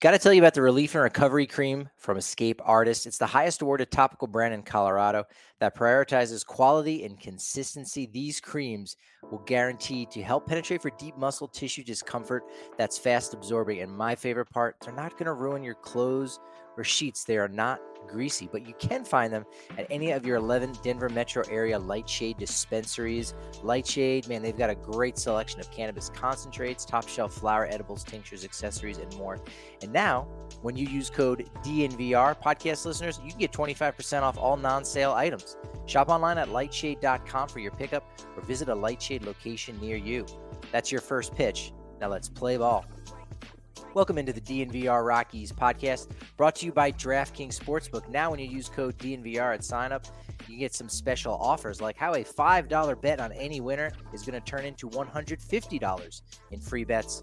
Got to tell you about the Relief and Recovery Cream from Escape Artist. It's the highest awarded topical brand in Colorado that prioritizes quality and consistency. These creams will guarantee to help penetrate for deep muscle tissue discomfort that's fast absorbing. And my favorite part, they're not going to ruin your clothes or sheets. They are not greasy, but you can find them at any of your 11 Denver metro area Lightshade dispensaries. Lightshade, man, they've got a great selection of cannabis concentrates, top shelf flower edibles, tinctures, accessories, and more. And now, when you use code DNVR, podcast listeners, you can get 25% off all non sale items. Shop online at lightshade.com for your pickup or visit a Lightshade location near you. That's your first pitch. Now let's play ball. Welcome into the DNVR Rockies podcast brought to you by DraftKings Sportsbook. Now, when you use code DNVR at signup, you get some special offers like how a $5 bet on any winner is going to turn into $150 in free bets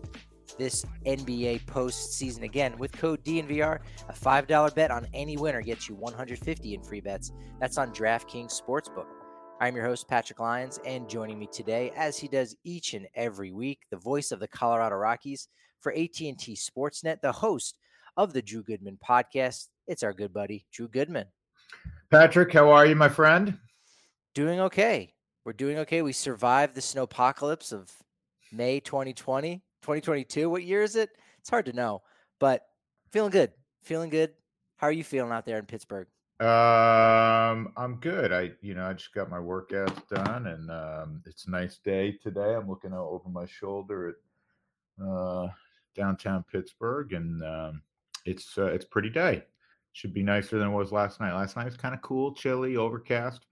this NBA postseason. Again, with code DNVR, a $5 bet on any winner gets you 150 in free bets. That's on DraftKings Sportsbook. I'm your host, Patrick Lyons, and joining me today, as he does each and every week, the voice of the Colorado Rockies, for AT&T Sportsnet, the host of the Drew Goodman podcast. It's our good buddy, Drew Goodman. Patrick, how are you, my friend? Doing okay. We're doing okay. We survived the snowpocalypse of May 2020, 2022. What year is it? It's hard to know, but feeling good. Feeling good. How are you feeling out there in Pittsburgh? Um, I'm good. I, you know, I just got my workouts done, and um, it's a nice day today. I'm looking out over my shoulder at uh, downtown Pittsburgh, and um, it's uh, it's pretty day. Should be nicer than it was last night. Last night was kind of cool, chilly, overcast,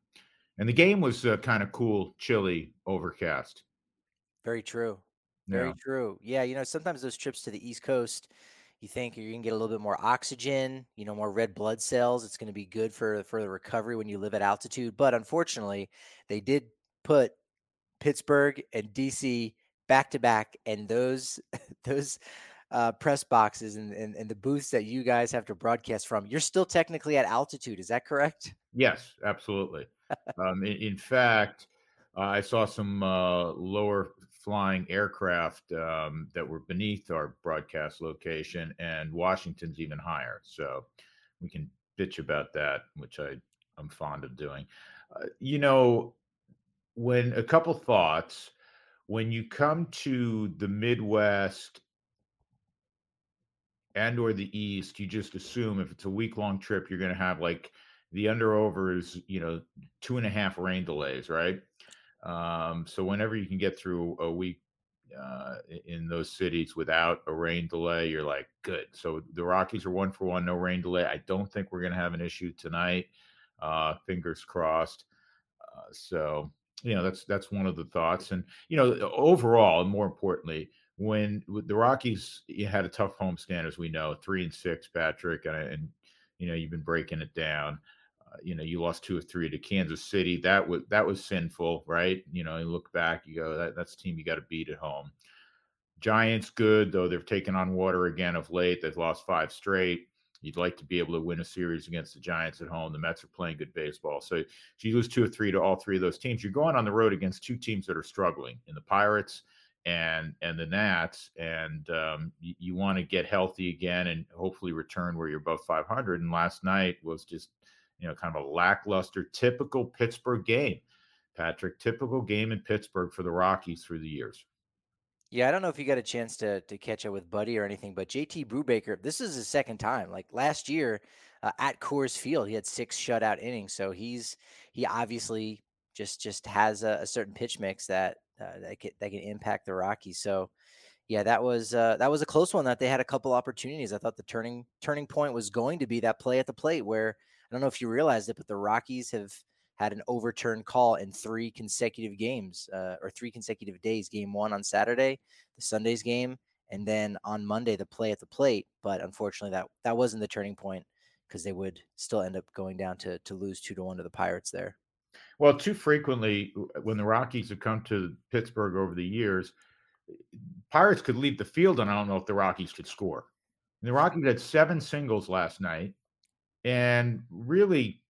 and the game was uh, kind of cool, chilly, overcast. Very true. Very yeah. true. Yeah, you know, sometimes those trips to the East Coast, you think you're gonna get a little bit more oxygen, you know, more red blood cells. It's gonna be good for for the recovery when you live at altitude. But unfortunately, they did put Pittsburgh and DC back to back, and those those uh, press boxes and, and, and the booths that you guys have to broadcast from, you're still technically at altitude. Is that correct? Yes, absolutely. um, in, in, fact, uh, I saw some uh, lower flying aircraft um, that were beneath our broadcast location, and Washington's even higher. So we can bitch about that, which I I'm fond of doing. Uh, you know, when a couple thoughts when you come to the Midwest and or the East, you just assume if it's a week long trip, you're going to have like the under over is you know two and a half rain delays, right? Um, so whenever you can get through a week uh, in those cities without a rain delay, you're like good. So the Rockies are one for one, no rain delay. I don't think we're going to have an issue tonight. Uh, fingers crossed. Uh, so you know that's that's one of the thoughts and you know overall and more importantly when the rockies had a tough homestand as we know three and six patrick and, and you know you've been breaking it down. Uh, you know you lost two or three to kansas city. That was that was sinful right? You know you look back you go that, that's a team you got to beat at home. Giants good though they've taken on water again of late. They've lost five straight You'd like to be able to win a series against the Giants at home. The Mets are playing good baseball. So if you lose two or three to all three of those teams, you're going on the road against two teams that are struggling in the Pirates and and the Nats, and um, you, you want to get healthy again and hopefully return where you're above 500. And last night was just you know kind of a lackluster, typical Pittsburgh game. Patrick, typical game in Pittsburgh for the Rockies through the years. Yeah, I don't know if you got a chance to to catch up with Buddy or anything, but JT Brubaker, this is his second time. Like last year uh, at Coors Field, he had six shutout innings, so he's he obviously just just has a, a certain pitch mix that uh, that can, that can impact the Rockies. So yeah, that was uh, that was a close one. That they had a couple opportunities. I thought the turning turning point was going to be that play at the plate where I don't know if you realized it, but the Rockies have had an overturned call in three consecutive games uh, or three consecutive days. Game one on Saturday, the Sunday's game, and then on Monday the play at the plate. But unfortunately, that that wasn't the turning point because they would still end up going down to to lose two to one to the Pirates there. Well, too frequently when the Rockies have come to Pittsburgh over the years, Pirates could leave the field, and I don't know if the Rockies could score. And the Rockies had seven singles last night, and really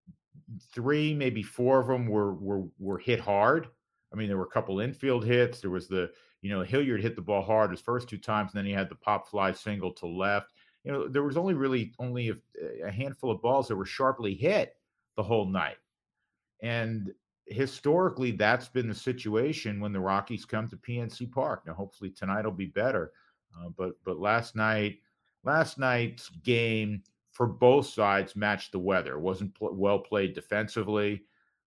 three, maybe four of them were were were hit hard. I mean, there were a couple infield hits. There was the you know Hilliard hit the ball hard his first two times, and then he had the pop fly single to left. You know, there was only really only a, a handful of balls that were sharply hit the whole night, and historically that's been the situation when the Rockies come to PNC Park. Now, hopefully tonight will be better, uh, but but last night last night's game for both sides matched the weather. It wasn't pl- well played defensively.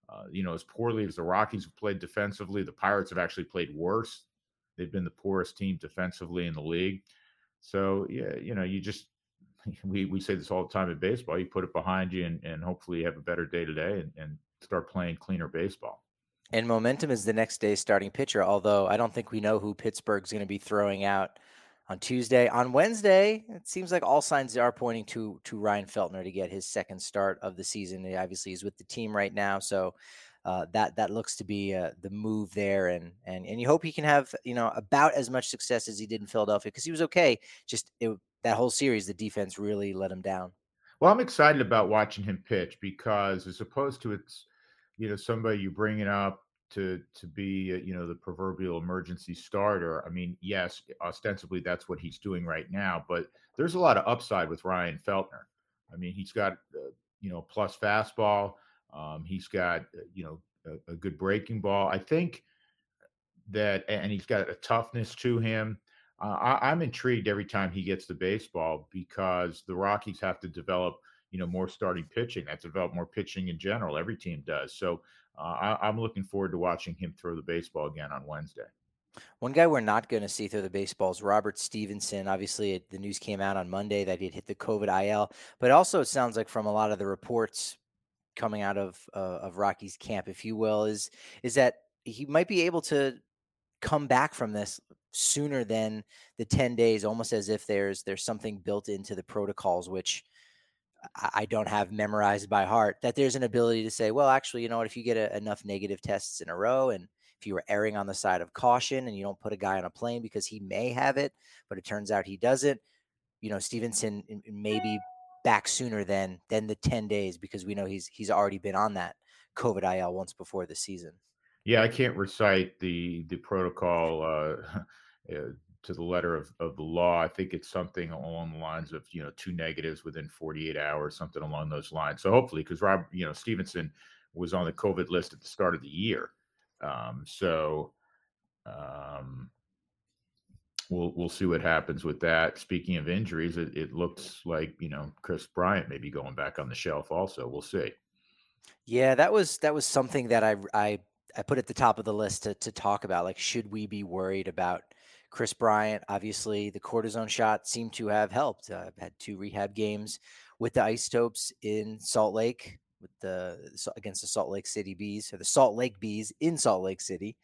Uh, you know, as poorly as the Rockies have played defensively, the Pirates have actually played worse. They've been the poorest team defensively in the league. So yeah, you know, you just we we say this all the time in baseball. You put it behind you, and, and hopefully you have a better day today, and, and start playing cleaner baseball. And momentum is the next day's starting pitcher. Although I don't think we know who Pittsburgh's going to be throwing out on Tuesday. On Wednesday, it seems like all signs are pointing to to Ryan Feltner to get his second start of the season. He obviously is with the team right now, so uh, that that looks to be uh, the move there. And and and you hope he can have you know about as much success as he did in Philadelphia because he was okay. Just it, that whole series, the defense really let him down. Well, I'm excited about watching him pitch because as opposed to it's you know somebody you bring it up to to be uh, you know the proverbial emergency starter. I mean, yes, ostensibly that's what he's doing right now, but there's a lot of upside with Ryan Feltner. I mean, he's got uh, you know plus fastball. Um, he's got uh, you know a, a, good breaking ball. I think that, and he's got a toughness to him. I, I'm intrigued every time he gets the baseball because the Rockies have to develop you know more starting pitching. That's develop more pitching in general. Every team does. So uh, I, am looking forward to watching him throw the baseball again on Wednesday. One guy we're not going to see throw the baseball is Robert Stephenson. Obviously, it, the news came out on Monday that he had hit the COVID IL, but also it sounds like from a lot of the reports coming out of uh, of Rocky's camp, if you will, is is that he might be able to come back from this sooner than the 10 days almost as if there's there's something built into the protocols which I don't have memorized by heart that there's an ability to say, well, actually, you know what? If you get a, enough negative tests in a row, and if you were erring on the side of caution, and you don't put a guy on a plane because he may have it, but it turns out he doesn't, you know, Stephenson may be back sooner than than the ten days because we know he's he's already been on that COVID IL once before the season. Yeah, I can't recite the the protocol uh, uh to the letter of, of the law. I think it's something along the lines of, you know, two negatives within 48 hours, something along those lines. So hopefully, because Rob, you know, Stephenson was on the COVID list at the start of the year. Um, so um, we'll we'll see what happens with that. Speaking of injuries, it, it looks like you know Kris Bryant may be going back on the shelf. Also, we'll see. Yeah, that was that was something that I I I put at the top of the list to to talk about. Like, should we be worried about Kris Bryant, obviously, the cortisone shot seemed to have helped. Uh, I've had two rehab games with the Isotopes in Salt Lake with the against the Salt Lake City Bees or the Salt Lake Bees in Salt Lake City,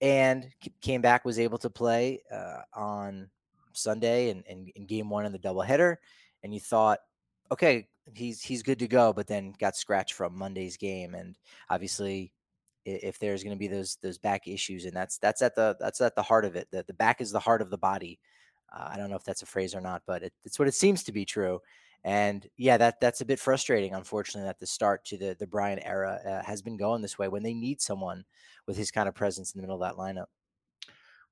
and came back was able to play uh, on Sunday and in, in, game one in the doubleheader. And you thought, okay, he's he's good to go, but then got scratched from Monday's game, and obviously if there's going to be those those back issues, and that's that's at the that's at the heart of it. The the back is the heart of the body. Uh, I don't know if that's a phrase or not, but it, it's what it seems to be true. And yeah, that that's a bit frustrating, unfortunately, that the start to the the Bryant era uh, has been going this way when they need someone with his kind of presence in the middle of that lineup.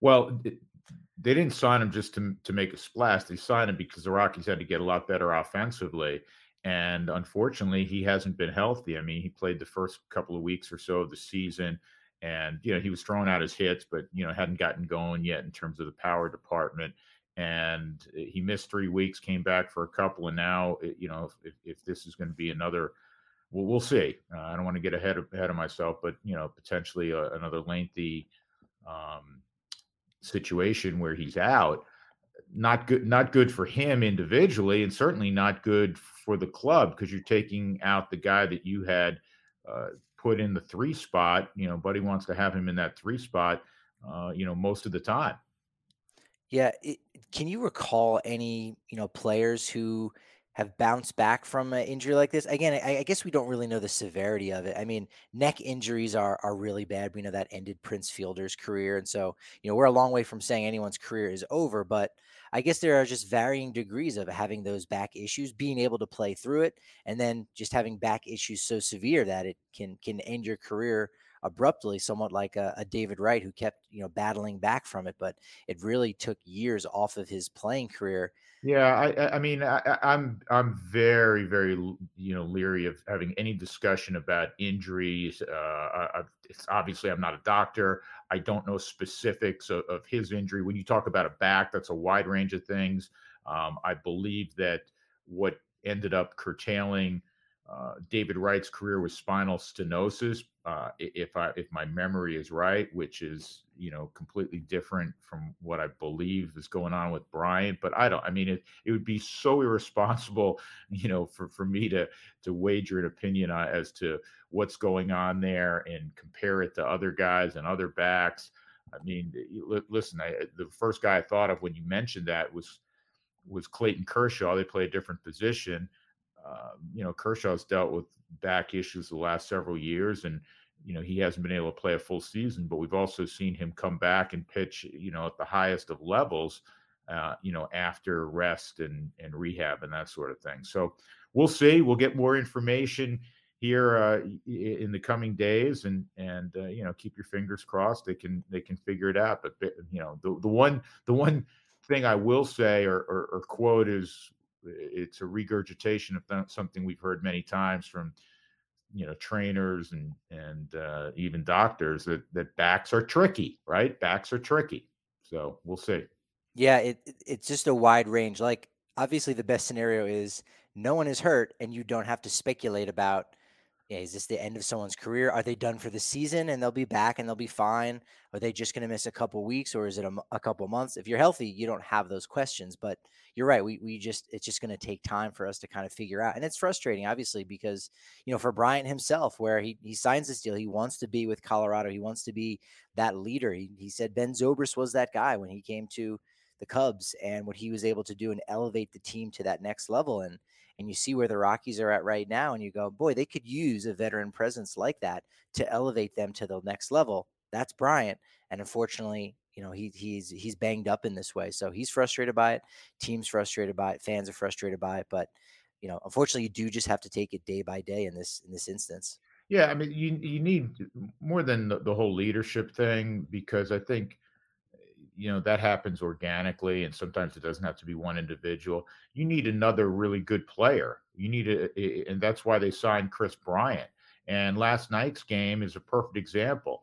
Well, they didn't sign him just to to make a splash. They signed him because the Rockies had to get a lot better offensively. And unfortunately, he hasn't been healthy. I mean, he played the first couple of weeks or so of the season and you know he was throwing out his hits, but you know hadn't gotten going yet in terms of the power department. And he missed three weeks, came back for a couple, and now you know if, if this is going to be another, well, we'll see. Uh, I don't want to get ahead of ahead of myself, but you know potentially a, another lengthy um, situation where he's out not good not good for him individually and certainly not good for the club because you're taking out the guy that you had uh, put in the three spot you know buddy wants to have him in that three spot uh, you know most of the time yeah it, can you recall any you know players who have bounced back from an injury like this. Again, I, I, guess we don't really know the severity of it. I mean, neck injuries are are really bad. We know that ended Prince Fielder's career, and so you know we're a long way from saying anyone's career is over. But I guess there are just varying degrees of having those back issues, being able to play through it, and then just having back issues so severe that it can can end your career abruptly, somewhat like a, a David Wright who kept you know battling back from it, but it really took years off of his playing career yeah, I, I mean, I, I'm I'm very very you know leery of having any discussion about injuries. Uh, I, it's obviously I'm not a doctor. I don't know specifics of, of, his injury. When you talk about a back, that's a wide range of things. Um, I believe that what ended up curtailing uh, David Wright's career was spinal stenosis, uh, if I if my memory is right, which is you know completely different from what I believe is going on with Bryant. But I don't. I mean, it it would be so irresponsible, you know, for for me to to wager an opinion as to what's going on there and compare it to other guys and other backs. I mean, listen, I, the first guy I thought of when you mentioned that was was Clayton Kershaw. They play a different position uh, you know, Kershaw's dealt with back issues the last several years, and you know he hasn't been able to play a full season. But we've also seen him come back and pitch, you know, at the highest of levels, uh, you know, after rest and and rehab and that sort of thing. So we'll see. We'll get more information here uh, in the coming days, and and uh, you know, keep your fingers crossed. They can they can figure it out. But you know, the the one the one thing I will say or, or, or quote is it's a regurgitation of something we've heard many times from you know trainers and and uh, even doctors that that backs are tricky right? Backs are tricky. So we'll see. Yeah it it's just a wide range. Like obviously the best scenario is no one is hurt and you don't have to speculate about yeah, is this the end of someone's career? Are they done for the season and they'll be back and they'll be fine? Are they just going to miss a couple weeks or is it a, a couple months? If you're healthy, you don't have those questions. But you're right. We, we just, it's just going to take time for us to kind of figure out. And it's frustrating, obviously, because, you know, for Bryant himself, where he, he signs this deal, he wants to be with Colorado. He wants to be that leader. He, he said Ben Zobrist was that guy when he came to the Cubs and what he was able to do and elevate the team to that next level. And, and you see where the Rockies are at right now, and you go, boy, they could use a veteran presence like that to elevate them to the next level. That's Bryant, and unfortunately, you know he he's he's banged up in this way, so he's frustrated by it. Teams frustrated by it. Fans are frustrated by it, but you know, unfortunately, you do just have to take it day by day in this in this instance. Yeah, I mean, you you need more than the, the whole leadership thing because I think you know that happens organically and sometimes it doesn't have to be one individual you need another really good player. You need a, and that's why they signed Kris Bryant. And last night's game is a perfect example.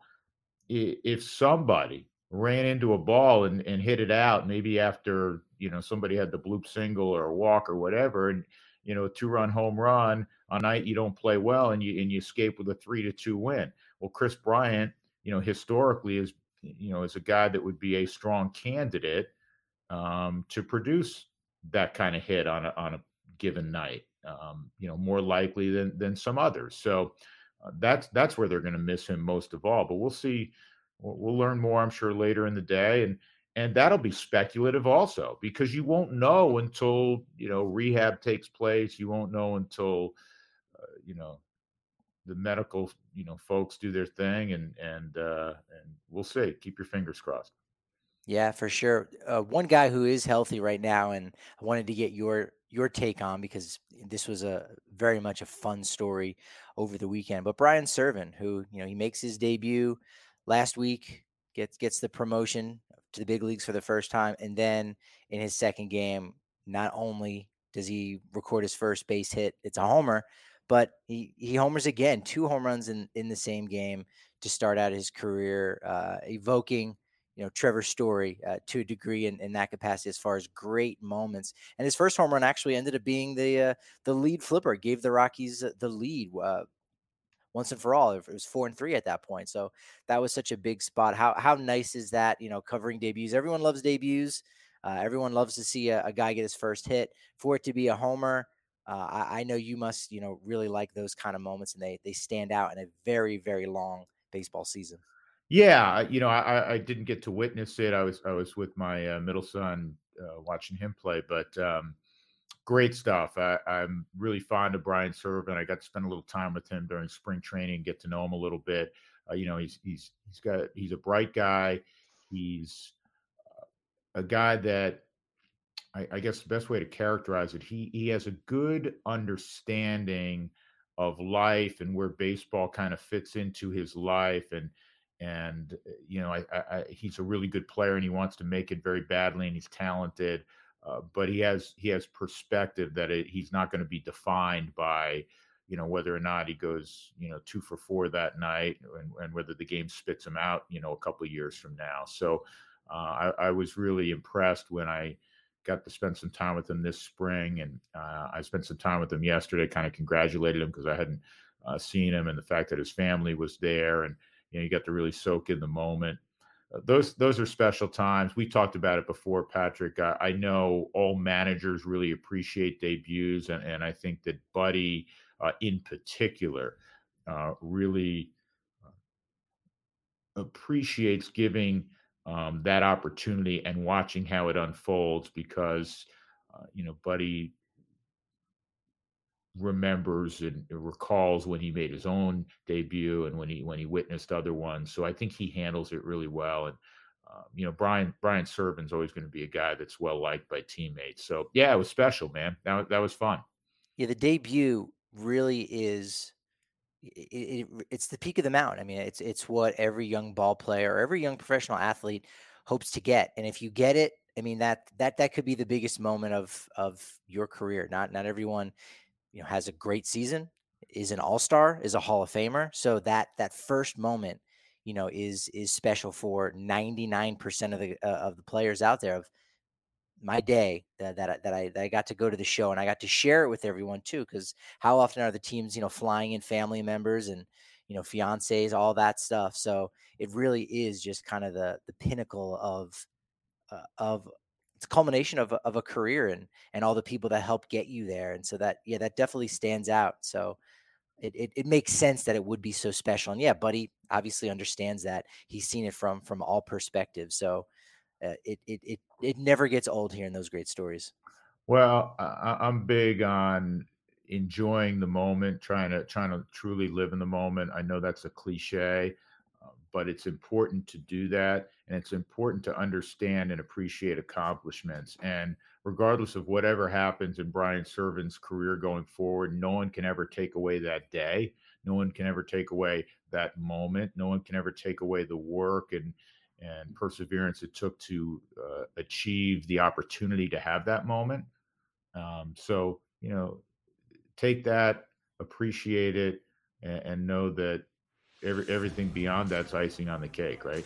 If somebody ran into a ball and, and hit it out maybe after you know somebody had the bloop single or a walk or whatever and you know a two run home run on night you don't play well and you and you escape with a three to two win. Well Kris Bryant you know historically is you know, is a guy that would be a strong candidate um, to produce that kind of hit on a, on a given night. Um, you know, more likely than than some others. So uh, that's that's where they're going to miss him most of all. But we'll see. We'll, we'll learn more, I'm sure, later in the day, and and that'll be speculative also because you won't know until you know rehab takes place. You won't know until uh, you know the medical you know folks do their thing and and uh and we'll see. Keep your fingers crossed. Yeah for sure. Uh, one guy who is healthy right now and i wanted to get your your take on because this was a very much a fun story over the weekend but Brian Serven, who you know he makes his debut last week gets gets the promotion to the big leagues for the first time and then in his second game not only does he record his first base hit it's a homer but he he homers again, two home runs in in the same game to start out his career, uh, evoking you know Trevor Story uh, to a degree in, in that capacity as far as great moments. And his first home run actually ended up being the uh, the lead flipper, gave the Rockies uh, the lead uh, once and for all. It was four and three at that point, so that was such a big spot. How how nice is that? You know, covering debuts. Everyone loves debuts. Uh, everyone loves to see a, a, guy get his first hit. For it to be a homer, uh, I, I, know you must, you know, really like those kind of moments, and they they stand out in a very very long baseball season. Yeah, you know, I, I didn't get to witness it. I was I was with my uh, middle son uh, watching him play, but um, great stuff. I, am really fond of Brian Serven. I got to spend a little time with him during spring training, get to know him a little bit. Uh, you know, he's he's he's got he's a bright guy. He's uh, a guy that I, I guess the best way to characterize it, he he has a good understanding of life and where baseball kind of fits into his life and and uh, you know I, I, he's a really good player and he wants to make it very badly and he's talented uh, but he has he has perspective that it, he's not going to be defined by you know whether or not he goes you know two for four that night and, and whether the game spits him out you know a couple of years from now. So uh, I, I, was really impressed when I got to spend some time with him this spring and uh, I spent some time with him yesterday kind of congratulated him because I hadn't uh, seen him and the fact that his family was there and you know you got to really soak in the moment. Uh, those those are special times. We talked about it before patrick. I, I know all managers really appreciate debuts and, and i think that buddy uh, in particular uh, really uh, appreciates giving um, that opportunity and watching how it unfolds because uh, you know buddy remembers and recalls when he made his own debut and when he when he witnessed other ones. So I think he handles it really well. And uh, you know, Brian Brian Serven's always going to be a guy that's well liked by teammates. So yeah, it was special, man. That that was fun. Yeah, the debut really is. It, it, it's the peak of the mountain. I mean, it's it's what every young ball player or every young professional athlete hopes to get. And if you get it, I mean that that that could be the biggest moment of of your career. Not not everyone you know has a great season, is an all star, is a Hall of Famer. So that that first moment, you know, is is special for ninety nine percent of the uh, of the players out there. Of my day that that, that I that I got to go to the show and I got to share it with everyone too. Because how often are the teams, you know, flying in family members and you know fiancés, all that stuff. So it really is just kind of the the pinnacle of uh, of it's culmination of of a career and and all the people that help get you there and so that yeah that definitely stands out so it, it, it makes sense that it would be so special and yeah buddy obviously understands that he's seen it from from all perspectives so uh, it, it it it never gets old hearing those great stories well I, i'm big on enjoying the moment trying to trying to truly live in the moment i know that's a cliche but it's important to do that. And it's important to understand and appreciate accomplishments. And regardless of whatever happens in Brian Serven's career going forward, no one can ever take away that day. No one can ever take away that moment. No one can ever take away the work and and perseverance it took to uh, achieve the opportunity to have that moment. Um, so you know, take that, appreciate it, and, and know that every, everything beyond that's icing on the cake, right?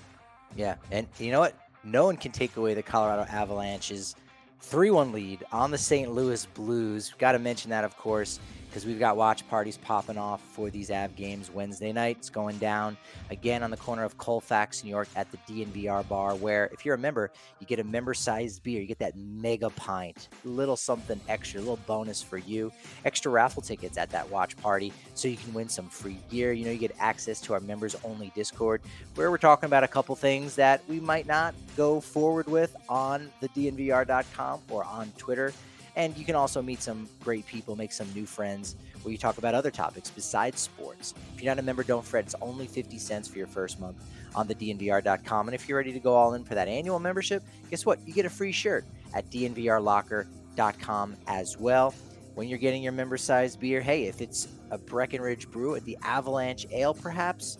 Yeah, and you know what? No one can take away the Colorado Avalanche's 3 1 lead on the St. Louis Blues. Got to mention that, of course because we've got watch parties popping off for these Av games Wednesday night. It's going down again on the corner of Colfax, New York at the DNVR bar, where if you're a member, you get a member sized beer. You get that mega pint, little something extra, little bonus for you. Extra raffle tickets at that watch party so you can win some free gear. You know, you get access to our members only Discord where we're talking about a couple things that we might not go forward with on the DNVR.com or on Twitter. And you can also meet some great people, make some new friends where you talk about other topics besides sports. If you're not a member, don't fret. It's only 50 cents for your first month on the DNVR.com. And if you're ready to go all in for that annual membership, guess what? You get a free shirt at DNVRlocker.com as well. When you're getting your member sized beer, hey, if it's a Breckenridge brew at the Avalanche Ale, perhaps,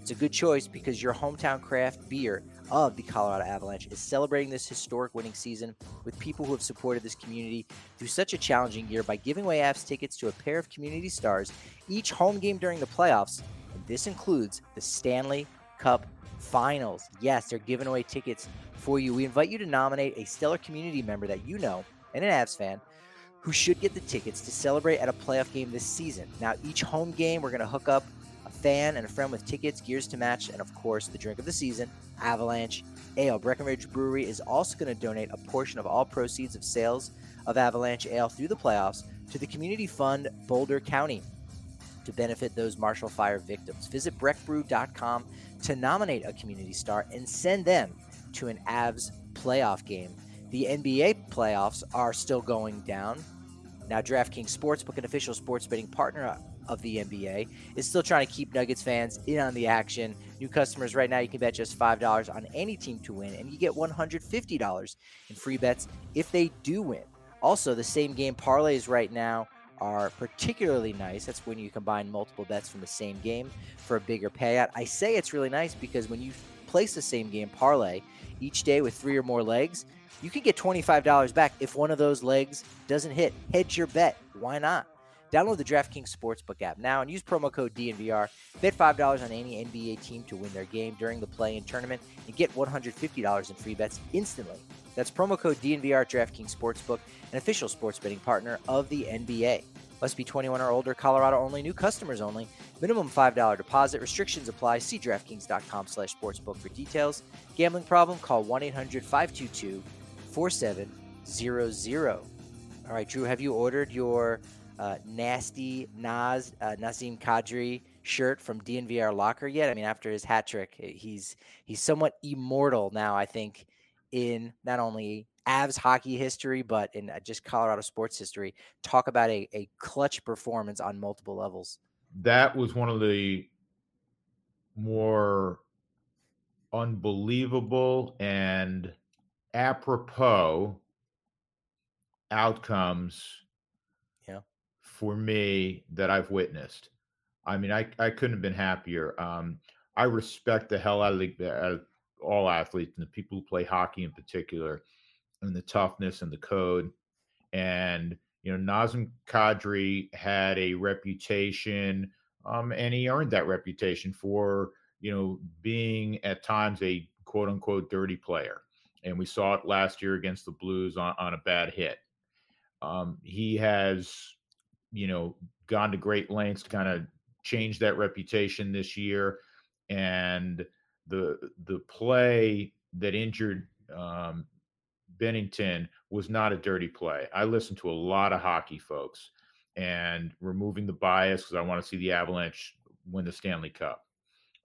it's a good choice because your hometown craft beer of the Colorado Avalanche, is celebrating this historic winning season with people who have supported this community through such a challenging year by giving away Avs tickets to a pair of community stars each home game during the playoffs. And this includes the Stanley Cup Finals. Yes, they're giving away tickets for you. We invite you to nominate a stellar community member that you know and an Avs fan who should get the tickets to celebrate at a playoff game this season. Now, each home game, we're going to hook up fan and a friend with tickets, gears to match, and of course, the drink of the season, Avalanche Ale. Breckenridge Brewery is also going to donate a portion of all proceeds of sales of Avalanche Ale through the playoffs to the Community Fund Boulder County to benefit those Marshall Fire victims. Visit breckbrew.com to nominate a community star and send them to an Avs playoff game. The NBA playoffs are still going down. Now, DraftKings Sportsbook, an official sports betting partner of the NBA, is still trying to keep Nuggets fans in on the action. New customers right now, you can bet just $5 on any team to win, and you get $150 in free bets if they do win. Also, the same game parlays right now are particularly nice. That's when you combine multiple bets from the same game for a bigger payout. I say it's really nice because when you place the same game parlay each day with three or more legs, you can get $25 back if one of those legs doesn't hit. Hedge your bet. Why not? Download the DraftKings Sportsbook app now and use promo code DNVR. Bet $5 on any NBA team to win their game during the play in tournament and get $150 in free bets instantly. That's promo code DNVR DraftKings Sportsbook, an official sports betting partner of the NBA. Must be 21 or older, Colorado only, new customers only. Minimum $5 deposit. Restrictions apply. See DraftKings.com slash sportsbook for details. Gambling problem? Call 1-800-522-4700. All right, Drew, have you ordered your uh, nasty Naz, uh, Nazem Kadri shirt from DNVR Locker yet? I mean, after his hat trick, he's he's somewhat immortal now, I think, in not only Avs hockey history, but in uh, just Colorado sports history. Talk about a, a clutch performance on multiple levels. That was one of the more unbelievable and apropos outcomes. For me that I've witnessed. I mean, I, I couldn't have been happier. Um, I respect the hell out of uh, all athletes and the people who play hockey in particular, and the toughness and the code. And you know, Nazem Kadri had a reputation, um, and he earned that reputation for you know being at times a quote unquote dirty player. And we saw it last year against the Blues on, on a bad hit. Um, he has, you know, gone to great lengths to kind of change that reputation this year. And the the play that injured um, Binnington was not a dirty play. I listened to a lot of hockey folks and removing the bias because I want to see the Avalanche win the Stanley Cup.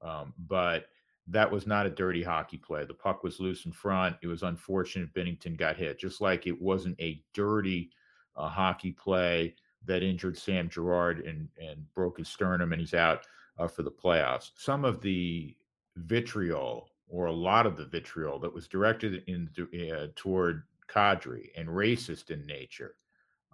Um, but that was not a dirty hockey play. The puck was loose in front. It was unfortunate Binnington got hit, just like it wasn't a dirty uh, hockey play that injured Sam Girard and, and broke his sternum and he's out uh, for the playoffs. Some of the vitriol or a lot of the vitriol that was directed in uh, toward Kadri and racist in nature.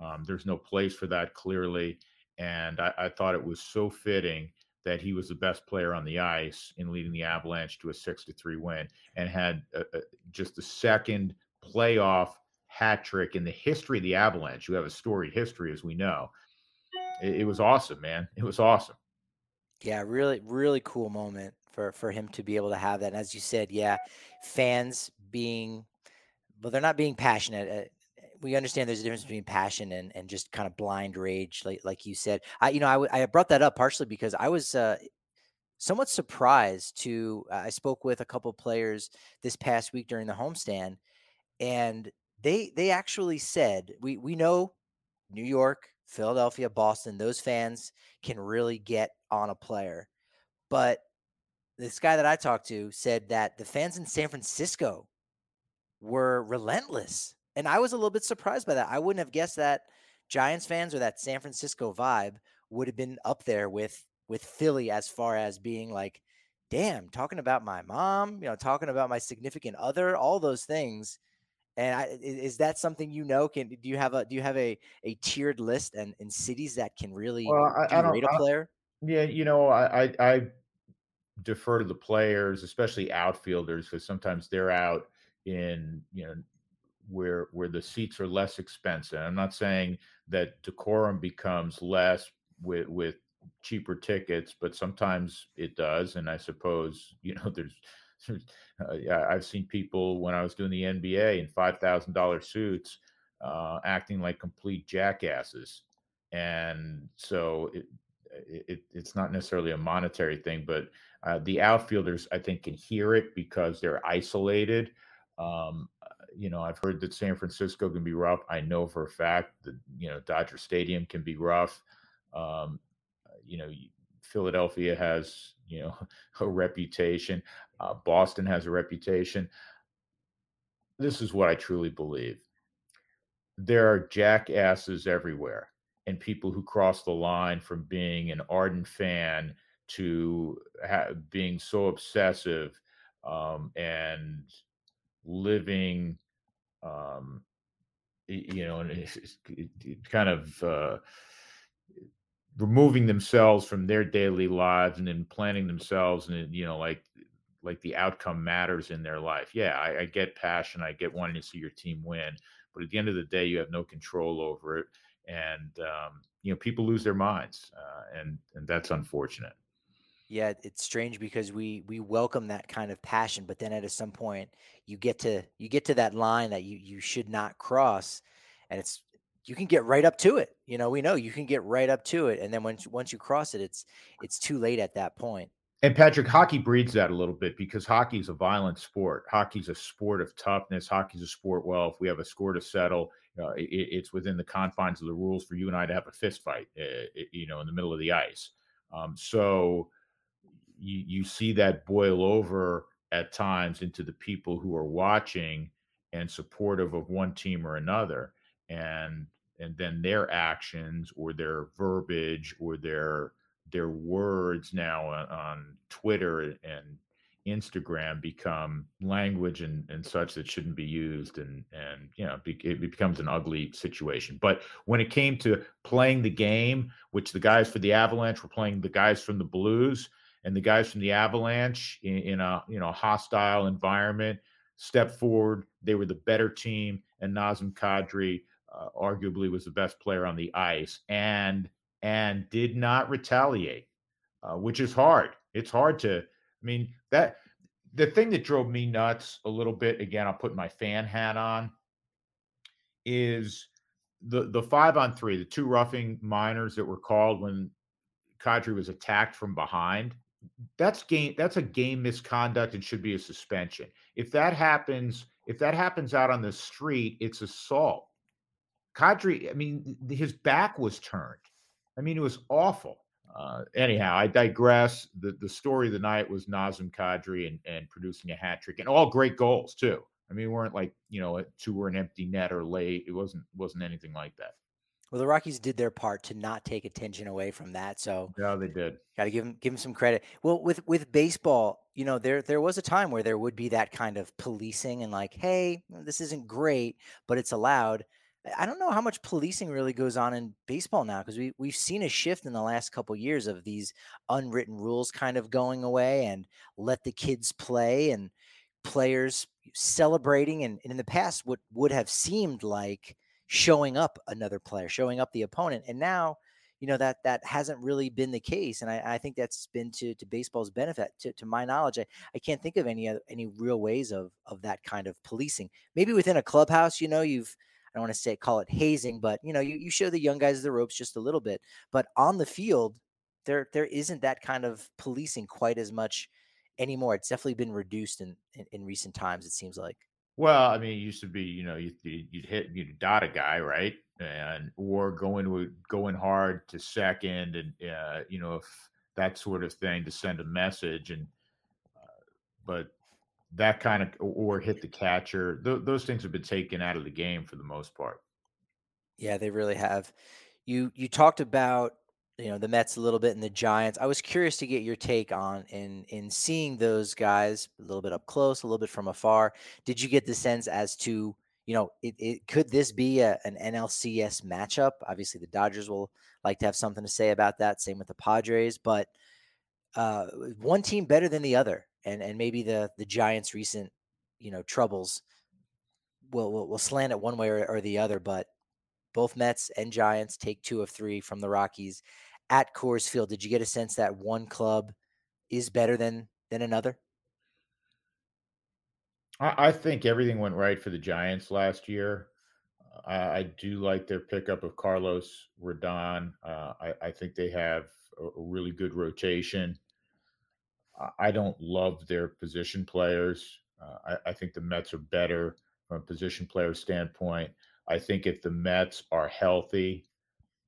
Um, there's no place for that clearly, and I, I, thought it was so fitting that he was the best player on the ice in leading the Avalanche to a six to three win, and had a, a, just the second playoff hat trick in the history of the Avalanche. You have a storied history, as we know. It, it was awesome, man. It was awesome. Yeah, really, really cool moment for for him to be able to have that. And as you said, yeah, fans being, well, they're not being passionate. Uh, we understand there's a difference between passion and, and just kind of blind rage, like like you said. I you know I, w- I brought that up partially because I was uh, somewhat surprised to. Uh, I spoke with a couple players this past week during the homestand, and they they actually said we we know New York, Philadelphia, Boston, those fans can really get on a player, but this guy that I talked to said that the fans in San Francisco were relentless. And I was a little bit surprised by that. I wouldn't have guessed that Giants fans or that San Francisco vibe would have been up there with with Philly as far as being like, damn, talking about my mom, you know, talking about my significant other, all those things. And I, is that something you know? Can do you have a do you have a a tiered list and in cities that can really well, I, I rate a player? Yeah, you know, I I defer to the players, especially outfielders, because sometimes they're out in you know where where the seats are less expensive. I'm not saying that decorum becomes less with with cheaper tickets, but sometimes it does. And I suppose you know there's I've seen people when I was doing the NBA in five thousand dollar suits uh, acting like complete jackasses, and so it, it, it's not necessarily a monetary thing, but uh, the outfielders I think can hear it because they're isolated. Um, you know, I've heard that San Francisco can be rough. I know for a fact that you know Dodger Stadium can be rough. Um, you know, Philadelphia has you know a reputation. Uh, Boston has a reputation. This is what I truly believe. There are jackasses everywhere, and people who cross the line from being an ardent fan to ha- being so obsessive um, and living um, you know, and kind of uh, removing themselves from their daily lives and then planning themselves and you know like like the outcome matters in their life. Yeah I, I, get passion i get wanting to see your team win but at the end of the day you have no control over it and um, you know people lose their minds uh, and and that's unfortunate. Yeah it's strange because we we welcome that kind of passion but then at some point you get to you get to that line that you you should not cross and it's you can get right up to it. You know, we know you can get right up to it, and then once once you cross it, it's it's too late at that point. And Patrick, hockey breeds that a little bit because hockey is a violent sport. Hockey's a sport of toughness. Hockey's a sport. Well, if we have a score to settle, uh, it, it's within the confines of the rules for you and I to have a fist fight. Uh, you know, in the middle of the ice. Um, so you you see that boil over at times into the people who are watching and supportive of one team or another and and then their actions or their verbiage or their their words now on, on Twitter and Instagram become language and, and such that shouldn't be used and and you know it becomes an ugly situation. But when it came to playing the game, which the guys for the Avalanche were playing the guys from the Blues and the guys from the Avalanche in, in a you know hostile environment stepped forward. They were the better team, and Nazem Kadri uh, arguably was the best player on the ice and and did not retaliate, uh, which is hard. It's hard to. I mean that the thing that drove me nuts a little bit. Again, I'll put my fan hat on. Is the the five on three, the two roughing minors that were called when Kadri was attacked from behind. That's game. That's a game misconduct and should be a suspension. If that happens, if that happens out on the street, it's assault. Kadri, I mean, his back was turned. I mean, it was awful. Uh, anyhow, I digress. The the story of the night was Nazem Kadri and, and producing a hat trick and all great goals too. I mean, weren't like you know two were an empty net or late. It wasn't wasn't anything like that. Well, the Rockies did their part to not take attention away from that. So yeah, they did. Got to give them give them some credit. Well, with with baseball, you know, there there was a time where there would be that kind of policing and like, hey, this isn't great, but it's allowed. I don't know how much policing really goes on in baseball now because we we've seen a shift in the last couple years of these unwritten rules kind of going away and let the kids play and players celebrating and, and in the past what would have seemed like showing up another player, showing up the opponent, and now you know that that hasn't really been the case and i, I think that's been to, to baseball's benefit to, to my knowledge I, I can't think of any other, any real ways of of that kind of policing. Maybe within a clubhouse you know you've I don't want to say call it hazing, but you know, you, you show the young guys the ropes just a little bit. But on the field, there there isn't that kind of policing quite as much anymore. It's definitely been reduced in in, in recent times. It seems like. Well, I mean, it used to be, you know, you, you'd hit, you'd dot a guy, right, and or going going hard to second, and uh, you know, if that sort of thing to send a message, and uh, but that kind of or hit the catcher. Th- those things have been taken out of the game for the most part. Yeah, they really have. You you talked about you know the Mets a little bit and the Giants. I was curious to get your take on in in seeing those guys a little bit up close, a little bit from afar. Did you get the sense as to you know it, it could this be a, an NLCS matchup? Obviously, the Dodgers will like to have something to say about that. Same with the Padres, but uh, one team better than the other, and and maybe the the Giants' recent you know troubles will will, will slant it one way or, or the other. But both Mets and Giants take two of three from the Rockies at Coors Field. Did you get a sense that one club is better than than another? I, I think everything went right for the Giants last year. I, do like their pickup of Carlos Rodon. Uh, I, I, think they have a, a really good rotation. I don't love their position players. Uh, I, I, think the Mets are better from a position player standpoint. I think if the Mets are healthy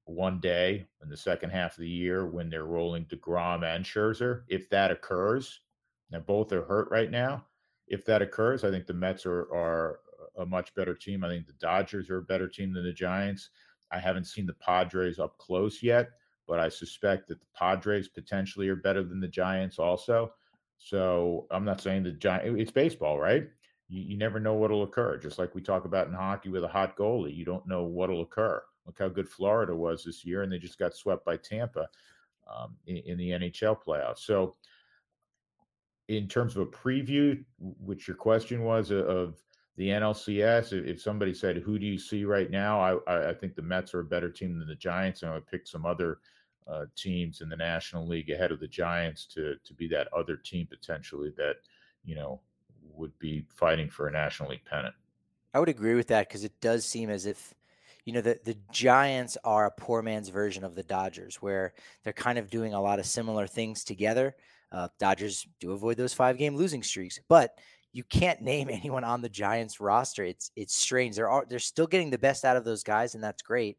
one day in the second half of the year when they're rolling DeGrom and Scherzer, if that occurs, and both are hurt right now, if that occurs, I think the Mets are, are a much better team. I think the Dodgers are a better team than the Giants. I haven't seen the Padres up close yet, but I suspect that the Padres potentially are better than the Giants also. So I'm not saying the Giant. It's baseball, right? You, you never know what'll occur. Just like we talk about in hockey with a hot goalie, you don't know what'll occur. Look how good Florida was this year, and they just got swept by Tampa um, in, in the NHL playoffs. So, in terms of a preview, which your question was uh, of the NLCS, if somebody said, "Who do you see right now?" I, I think the Mets are a better team than the Giants, and I would pick some other uh, teams in the National League ahead of the Giants to to be that other team potentially that you know would be fighting for a National League pennant. I would agree with that because it does seem as if you know the the Giants are a poor man's version of the Dodgers, where they're kind of doing a lot of similar things together. Uh, Dodgers do avoid those five game losing streaks, but you can't name anyone on the Giants roster. It's it's strange. They're all, they're still getting the best out of those guys, and that's great.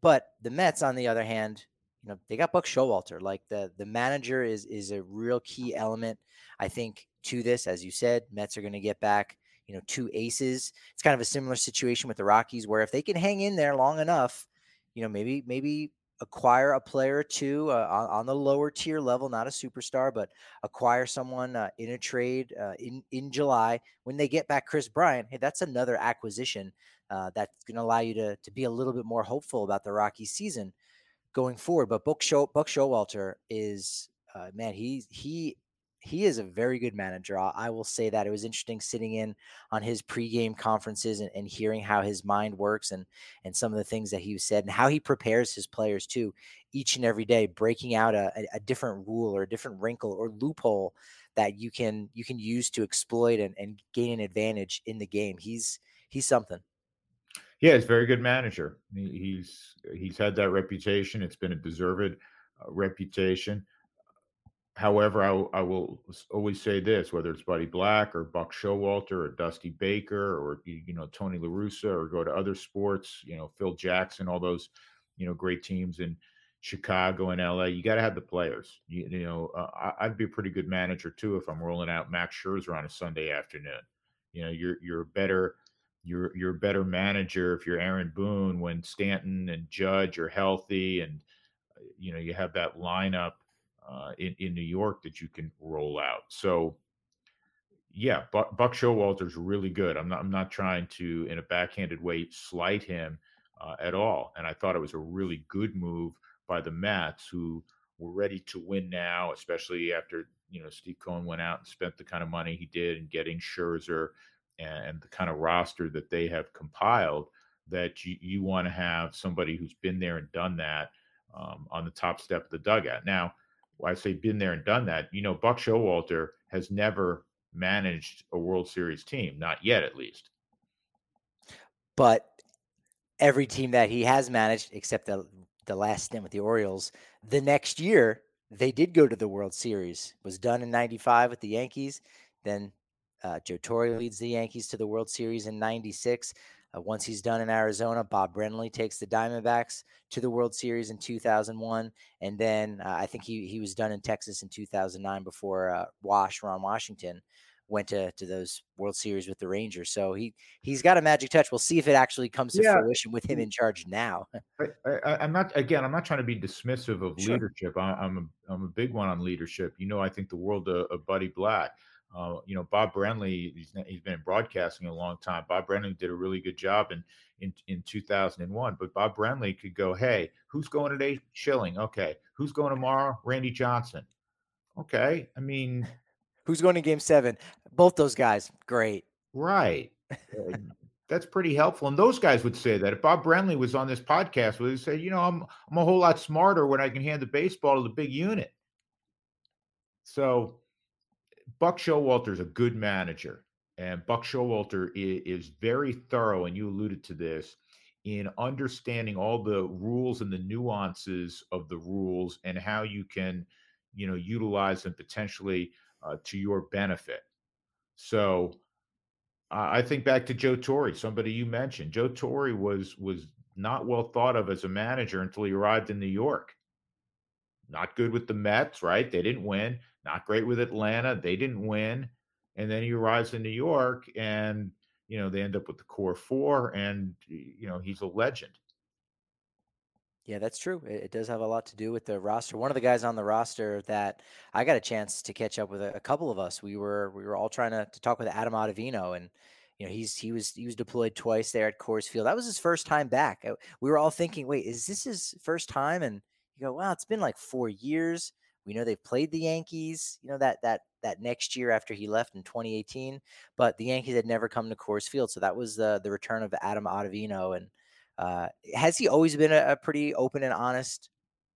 But the Mets, on the other hand, you know they got Buck Showalter. Like the the manager is is a real key element. I think to this, as you said, Mets are going to get back you know two aces. It's kind of a similar situation with the Rockies, where if they can hang in there long enough, you know maybe maybe acquire a player or two uh, on, on, the lower tier level, not a superstar, but acquire someone uh, in a trade uh, in in July when they get back Kris Bryant. Hey, that's another acquisition uh, that's going to allow you to to be a little bit more hopeful about the Rockies season going forward. But Buck Show Buck Showalter is uh, man, he he he is a very good manager. I will say that it was interesting sitting in on his pregame conferences and, and, hearing how his mind works and and some of the things that he said and how he prepares his players too each and every day, breaking out a, a different rule or a different wrinkle or loophole that you can you can use to exploit and, and gain an advantage in the game. He's he's something. Yeah, he's a very good manager. He's he's had that reputation. It's been a deserved uh, reputation. However, I, I will always say this: whether it's Buddy Black or Buck Showalter or Dusty Baker or you know Tony La Russa or go to other sports, you know Phil Jackson, all those you know great teams in Chicago and LA, you got to have the players. You, you know, uh, I'd be a pretty good manager too if I'm rolling out Max Scherzer on a Sunday afternoon. You know, you're you're a better you're you're a better manager if you're Aaron Boone when Stanton and Judge are healthy and uh, you know you have that lineup uh, in in New York that you can roll out. So yeah, Buck, Buck Showalter's really good. I'm not I'm not trying to in a backhanded way slight him uh, at all. And I thought it was a really good move by the Mets who were ready to win now, especially after you know Steve Cohen went out and spent the kind of money he did in getting Scherzer and the kind of roster that they have compiled. That you, you want to have somebody who's been there and done that um, on the top step of the dugout. Now, I say been there and done that. You know, Buck Showalter has never managed a World Series team, not yet at least. But every team that he has managed, except the the last stint with the Orioles, the next year they did go to the World Series. Was done in '95 with the Yankees. Then uh, Joe Torre leads the Yankees to the World Series in '96. Uh, once he's done in Arizona, Bob Brenly takes the Diamondbacks to the World Series in 2001, and then uh, I think he he was done in Texas in 2009 before uh, Wash Ron Washington went to to those World Series with the Rangers. So he he's got a magic touch. We'll see if it actually comes to yeah. fruition with him in charge now. I, am not again. I'm not trying to be dismissive of sure. leadership. I, am a I'm a big one on leadership. You know, I think the world of, of Buddy Black. Uh, you know, Bob Brenly, he's, he's been in broadcasting a long time. Bob Brenly did a really good job in, in, in 2001. But Bob Brenly could go, hey, who's going today? Schilling. Okay. Who's going tomorrow? Randy Johnson. Okay. I mean, who's going to game seven? Both those guys. Great. Right. That's pretty helpful. And those guys would say that. If Bob Brenly was on this podcast, would say, you know, I'm I'm a whole lot smarter when I can hand the baseball to the big unit. So Buck Showalter is a good manager. And Buck Showalter is, is very thorough, and you alluded to this, in understanding all the rules and the nuances of the rules and how you can, you know, utilize them potentially uh, to your benefit. So uh, I think back to Joe Torre, somebody you mentioned. Joe Torre was was not well thought of as a manager until he arrived in New York. Not good with the Mets, right? They didn't win. Not great with Atlanta. They didn't win. And then he arrives in New York and you know, they end up with the core four, and you know, he's a legend. Yeah, that's true. It, does have a lot to do with the roster. One of the guys on the roster that I got a chance to catch up with a, a couple of us. We were we were all trying to, to talk with Adam Ottavino, and you know he's he was he was deployed twice there at Coors Field. That was his first time back. Uh, we were all thinking, wait, is this his first time? And you go, well, it's been like four years. We know they've played the Yankees. You know that that that next year after he left in 2018, but the Yankees had never come to Coors Field, so that was the the return of Adam Ottavino and uh, has he always been a, a pretty open and honest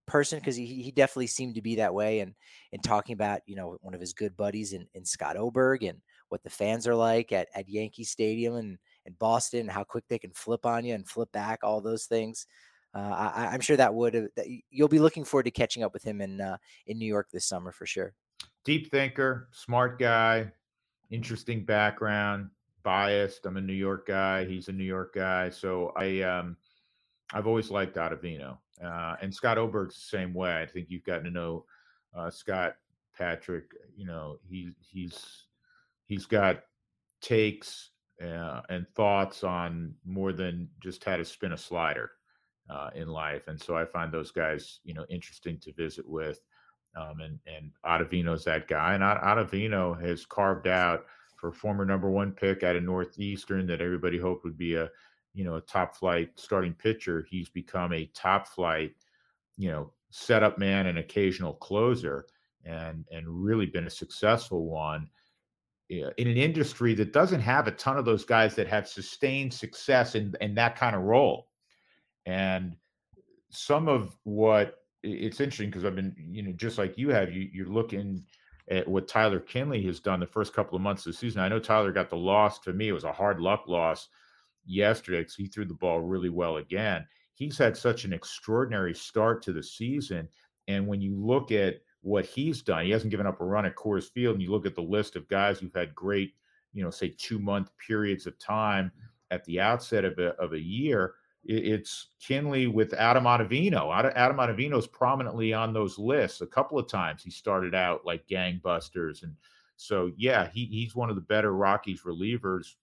person? Because he, he definitely seemed to be that way. And in talking about, you know, one of his good buddies in, in Scott Oberg and what the fans are like at, at Yankee Stadium and, in Boston, and how quick they can flip on you and flip back, all those things. Uh, I, am sure that would that you'll be looking forward to catching up with him in uh, in New York this summer for sure. Deep thinker, smart guy, interesting background biased. I'm a New York guy. He's a New York guy. So I, um, I've always liked Ottavino. Uh, and Scott Oberg's the same way. I think you've gotten to know uh, Scott Patrick. You know, he, he's he's got takes uh, and thoughts on more than just how to spin a slider uh, in life. And so I find those guys, you know, interesting to visit with. Um, and and Ottavino's that guy. And Ottavino has carved out – for former number one pick out of Northeastern that everybody hoped would be a, you know, a top flight starting pitcher. He's become a top flight, you know, setup man and occasional closer, and and really been a successful one in an industry that doesn't have a ton of those guys that have sustained success in in that kind of role. And some of what it's interesting because I've been, you know, just like you have, you you're looking at what Tyler Kinley has done the first couple of months of the season. I know Tyler got the loss. To me, it was a hard luck loss yesterday because he threw the ball really well again. He's had such an extraordinary start to the season. And when you look at what he's done, he hasn't given up a run at Coors Field. And you look at the list of guys who've had great, you know, say two month periods of time at the outset of a, of a year it's Kinley with Adam Ottavino. Adam Ottavino is prominently on those lists. A couple of times he started out like gangbusters, and so yeah, he he's one of the better Rockies relievers,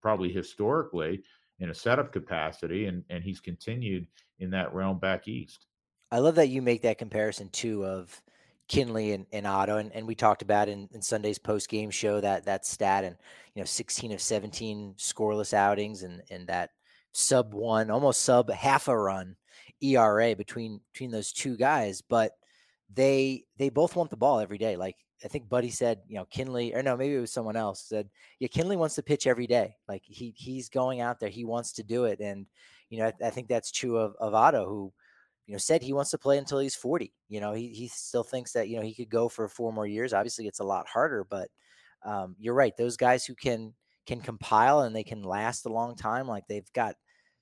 probably historically in a setup capacity, and and he's continued in that realm back east. I love that you make that comparison too of Kinley and, and Otto, and, and we talked about in, in Sunday's post game show that that stat and you know 16 of 17 scoreless outings and and that sub one, almost sub half a run ERA between between those two guys, but they they both want the ball every day. Like I think Buddy said, you know, Kinley, or no, maybe it was someone else said, yeah, Kinley wants to pitch every day. Like he he's going out there, he wants to do it, and you know, I, I think that's true of of Otto, who you know said he wants to play until he's 40 you know he, he still thinks that you know he could go for four more years obviously it's a lot harder but um, you're right those guys who can can compile and they can last a long time like they've got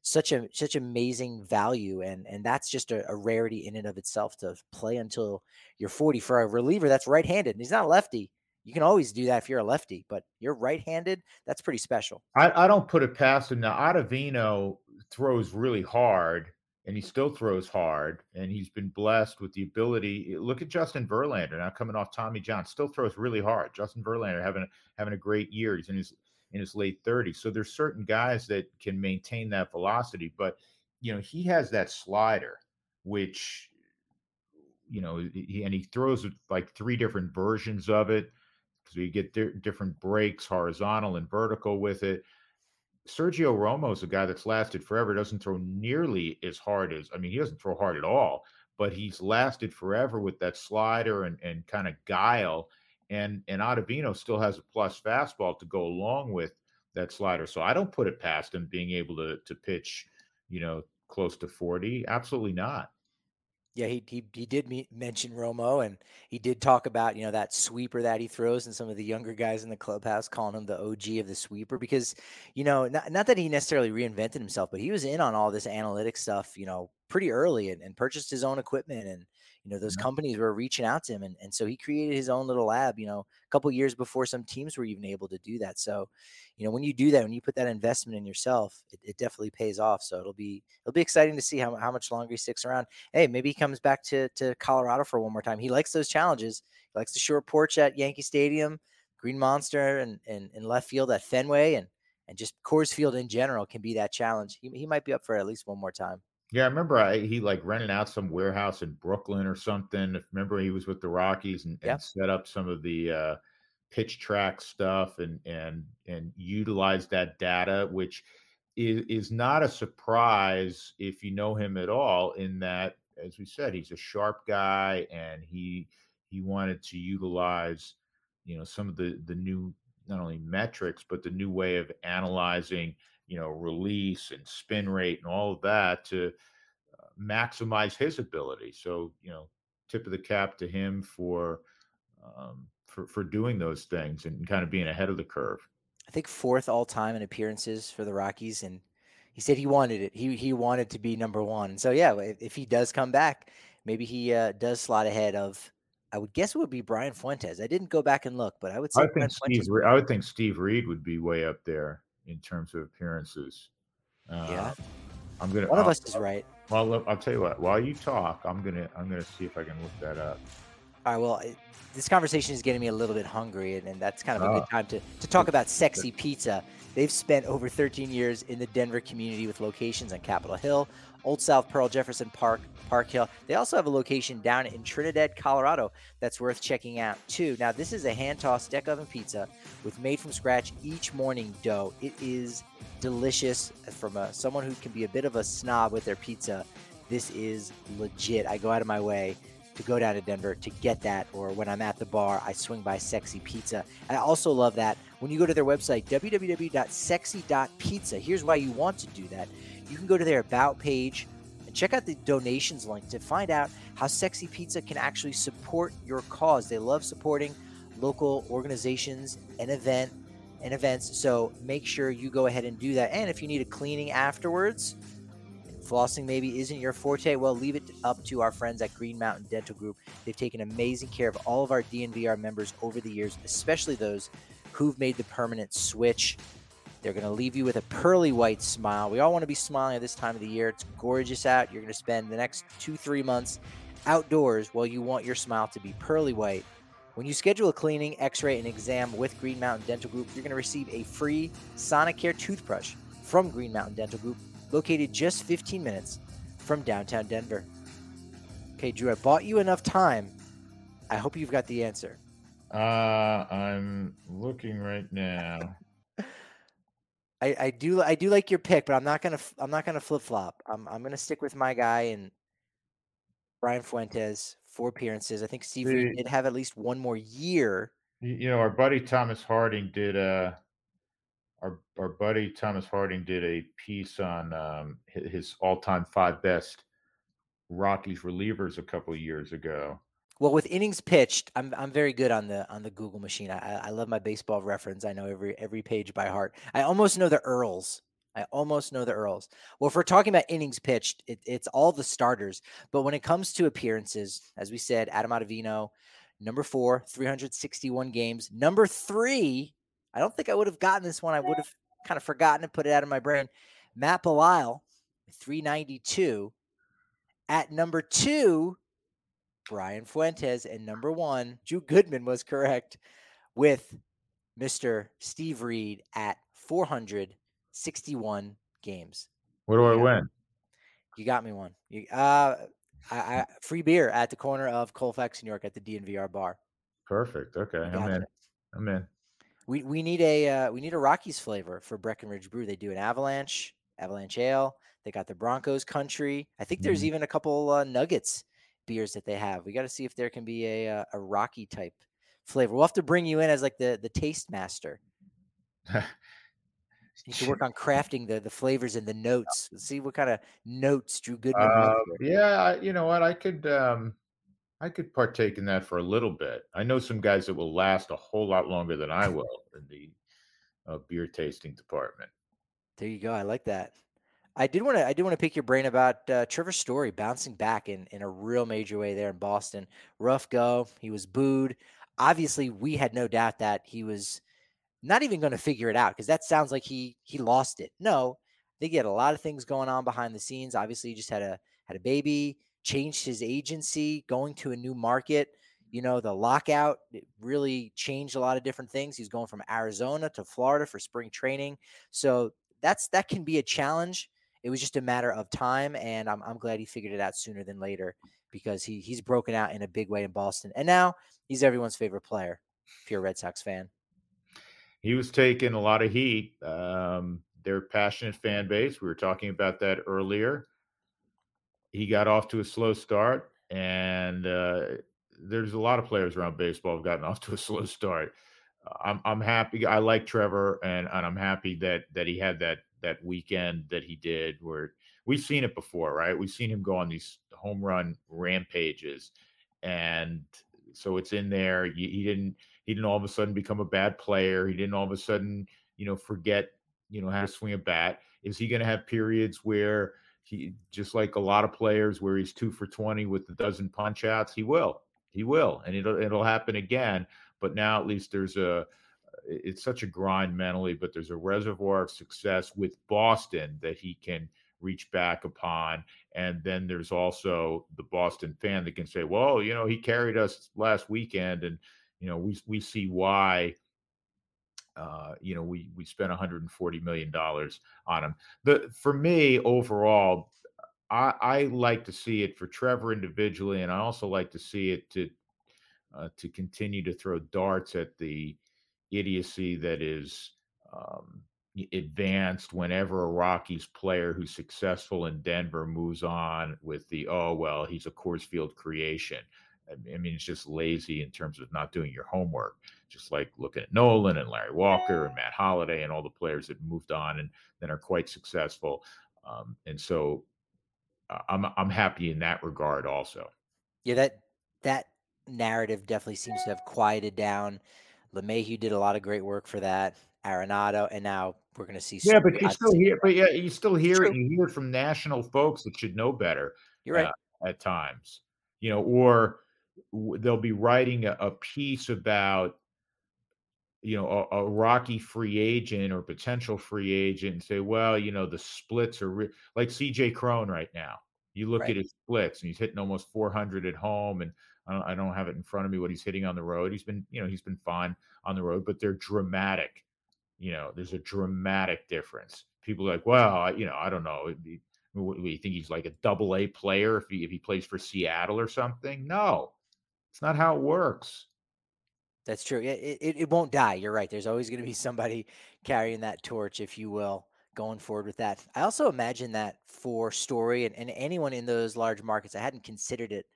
such a such amazing value and and that's just a, a, rarity in and of itself to play until you're 40 for a reliever that's right-handed and he's not a lefty. You can always do that if you're a lefty but you're right-handed that's pretty special. I, I don't put it past him. Now Ottavino throws really hard and he still throws hard and he's been blessed with the ability eh, look at justin verlander now coming off tommy john still throws really hard. Justin verlander having having a great year. He's in his in his late 30s. So there's certain guys that can maintain that velocity, but you know, he has that slider, which you know, he, and he throws like three different versions of it because we get di- different breaks, horizontal and vertical with it. Sergio Romo is a guy that's lasted forever. Doesn't throw nearly as hard as I mean, he doesn't throw hard at all, but he's lasted forever with that slider and, and kind of guile. And and Ottavino still has a plus fastball to go along with that slider. So I don't put it past him being able to to pitch, you know, close to 40. Absolutely not. Yeah, he he he did me, mention Romo, and he did talk about you know that sweeper that he throws, and some of the younger guys in the clubhouse calling him the OG of the sweeper because you know not not that he necessarily reinvented himself, but he was in on all this analytic stuff, you know, pretty early and, and purchased his own equipment and you know those yeah. companies were reaching out to him and, and so he created his own little lab you know a couple years before some teams were even able to do that so you know when you do that when you put that investment in yourself it, it definitely pays off so it'll be it'll be exciting to see how, how much longer he sticks around hey maybe he comes back to to colorado for one more time he likes those challenges he likes the short porch at yankee stadium green monster and in, in left field at fenway and and just Coors Field in general can be that challenge. He, he might be up for at least one more time. Yeah, I remember I, he like rented out some warehouse in Brooklyn or something. Remember he was with the Rockies and, and set up some of the uh, pitch track stuff and and and utilized that data, which is is not a surprise if you know him at all. In that, as we said, he's a sharp guy and he he wanted to utilize you know some of the the new not only metrics but the new way of analyzing you know, release and spin rate and all of that to uh, maximize his ability. So, you know, tip of the cap to him for um, for for doing those things and kind of being ahead of the curve. I think fourth all time in appearances for the Rockies, and he said he wanted it. He he wanted to be number one. So yeah, if, if he does come back, maybe he uh, does slot ahead of. I would guess it would be Brian Fuentes. I didn't go back and look, but I would say I think Steve. I would think Steve Reed would be way up there in terms of appearances. Uh, yeah, I'm gonna. One of I'll, us is right. Well, I'll tell you what. While you talk, I'm gonna I'm gonna see if I can look that up. All right. Well, it, this conversation is getting me a little bit hungry, and, and that's kind of a good ah. time to to talk about sexy pizza. They've spent over 13 years in the Denver community with locations on Capitol Hill, Old South Pearl, Jefferson Park, Park Hill. They also have a location down in Trinidad, Colorado that's worth checking out too. Now, this is a hand tossed deck oven pizza with made from scratch each morning dough. It is delicious from a, someone who can be a bit of a snob with their pizza. This is legit. I go out of my way to go down to Denver to get that, or when I'm at the bar, I swing by Sexy Pizza. I also love that when you go to their website, www.sexy.pizza. Here's why you want to do that you can go to their About page and check out the donations link to find out how Sexy Pizza can actually support your cause. They love supporting local organizations and event and events. So make sure you go ahead and do that. And if you need a cleaning afterwards, flossing maybe isn't your forte, well, leave it up to our friends at Green Mountain Dental Group. They've taken amazing care of all of our DNVR members over the years, especially those who've made the permanent switch. They're going to leave you with a pearly white smile. We all want to be smiling at this time of the year. It's gorgeous out. You're going to spend the next two, three months outdoors while you want your smile to be pearly white. When you schedule a cleaning, x ray, and exam with Green Mountain Dental Group, you're going to receive a free Sonicare toothbrush from Green Mountain Dental Group, located just 15 minutes from downtown Denver. Okay, Drew, I bought you enough time. I hope you've got the answer. Uh, I'm looking right now. I, I do I do like your pick, but I'm not gonna I'm not gonna flip flop. I'm I'm gonna stick with my guy and Brian Fuentes four appearances. I think Steve Reed did have at least one more year. You know, our buddy Thomas Harding did a uh, our our buddy Thomas Harding did a piece on um, his all time five best Rockies relievers a couple of years ago, well, with innings pitched, I'm I'm very good on the on the Google machine. I I love my baseball reference. I know every every page by heart. I almost know the URLs. I almost know the URLs. Well, if we're talking about innings pitched, it, it's all the starters. But when it comes to appearances, as we said, Adam Ottavino, number four, 361 games. Number three, I don't think I would have gotten this one. I would have kind of forgotten and put it out of my brain. Matt Belisle, 392. At number two, Brian Fuentes, and number one, Drew Goodman was correct with Mr. Steve Reed at 461 games. What do I win? You got me one. You, uh, I, I, free beer at the corner of Colfax, New York, at the DNVR bar. Perfect. Okay, I'm in. I'm in. We we need a uh, we need a Rockies flavor for Breckenridge Brew. They do an Avalanche, Avalanche Ale. They got the Broncos Country. I think there's mm-hmm. even a couple uh, Nuggets beers that they have. We got to see if there can be a, a, uh, a rocky type flavor. We'll have to bring you in as like the the taste master. you should work on crafting the the flavors and the notes. Let's see what kind of notes Drew Goodman. Uh, yeah, you know what? I could um, I could partake in that for a little bit. I know some guys that will last a whole lot longer than I will in the uh, beer tasting department. There you go. I like that. I did want to. I did want to pick your brain about uh, Trevor Story bouncing back in in a real major way there in Boston. Rough go. He was booed. Obviously, we had no doubt that he was not even going to figure it out because that sounds like he he lost it. No, they get a lot of things going on behind the scenes. Obviously, he just had a had a baby, changed his agency, going to a new market. You know, the lockout really changed a lot of different things. He's going from Arizona to Florida for spring training. So that's that can be a challenge. It was just a matter of time, and I'm, I'm glad he figured it out sooner than later because he he's broken out in a big way in Boston, and now he's everyone's favorite player. If you're a Red Sox fan, he was taking a lot of heat. Um, their passionate fan base. We were talking about that earlier. He got off to a slow start, and uh, there's a lot of players around baseball have gotten off to a slow start. I'm I'm happy. I like Trevor, and and I'm happy that that he had that that weekend that he did where we've seen it before, right? We've seen him go on these home run rampages, and so it's in there. He, he didn't he didn't all of a sudden become a bad player. He didn't all of a sudden you know forget you know how to swing a bat. Is he going to have periods where he just like a lot of players where he's two for twenty with a dozen punch outs? He will, he will, and it'll it'll happen again. But now at least there's a it's such a grind mentally, but there's a reservoir of success with Boston that he can reach back upon. And then there's also the Boston fan that can say, well, you know, he carried us last weekend and, you know, we, we see why, uh, you know, we, we spent 140 million dollars on him. The, for me overall, I, I like to see it for Trevor individually. And I also like to see it to, uh, to continue to throw darts at the idiocy that is um, advanced whenever a Rockies player who's successful in Denver moves on with the oh well he's a Coors Field creation. I mean it's just lazy in terms of not doing your homework. Just like looking at Nolan and Larry Walker and Matt Holliday and all the players that moved on and then are quite successful. Um, and so uh, I'm I'm happy in that regard also. Yeah, that that narrative definitely seems to have quieted down. LeMahieu did a lot of great work for that. Arenado, and now we're going to see. Yeah, but you still hear, but yeah, you still hear it. You hear it from national folks that should know better. You're right. Uh, at times, you know, or they'll be writing a, a piece about, you know, a, a, Rocky free agent or potential free agent, and say, well, you know, the splits are re-. like CJ Cron right now. You look right. at his splits, and he's hitting almost 400 at home, and I don't, I don't have it in front of me what he's hitting on the road. He's been, you know, he's been fine on the road, but they're dramatic. You know, there's a dramatic difference. People are like, well, I, you know, I don't know. You think he's like a double A player if he if he plays for Seattle or something? No, it's not how it works. That's true. It, it, it won't die. You're right. There's always going to be somebody carrying that torch, if you will, going forward with that. I also imagine that for Story and, and anyone in those large markets, I hadn't considered it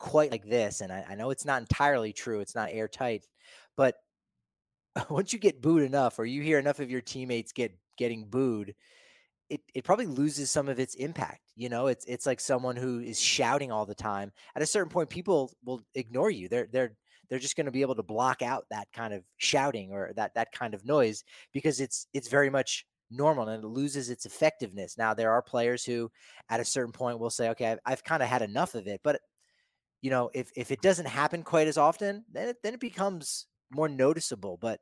quite like this. And I, I know it's not entirely true, it's not airtight, but once you get booed enough or you hear enough of your teammates get getting booed, it, it probably loses some of its impact. You know, it's it's like someone who is shouting all the time. At a certain point, people will ignore you. They're they're they're just going to be able to block out that kind of shouting or that that kind of noise because it's it's very much normal and it loses its effectiveness. Now there are players who at a certain point will say, okay, I've, I've kind of had enough of it, but you know, if if it doesn't happen quite as often, then it, then it becomes more noticeable. But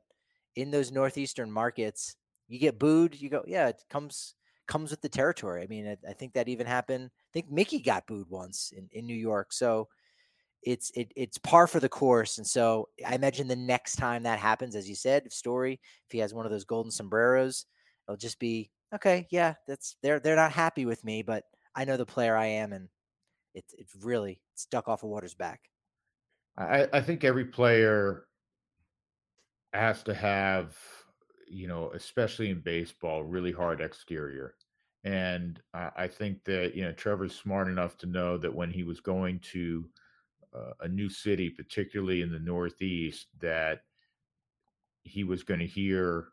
in those northeastern markets, you get booed. You go, yeah, it comes comes with the territory. I mean, I, I think that even happened. I think Mickey got booed once in, in New York. So it's it, it's par for the course. And so I imagine the next time that happens, as you said, if story, if he has one of those golden sombreros, it'll just be okay. Yeah, that's they're they're not happy with me, but I know the player I am, and it's it's really stuck off of water's back. I, I think every player has to have, you know, especially in baseball, really hard exterior. And I, I think that, you know, Trevor's smart enough to know that when he was going to uh, a new city, particularly in the Northeast, that he was going to hear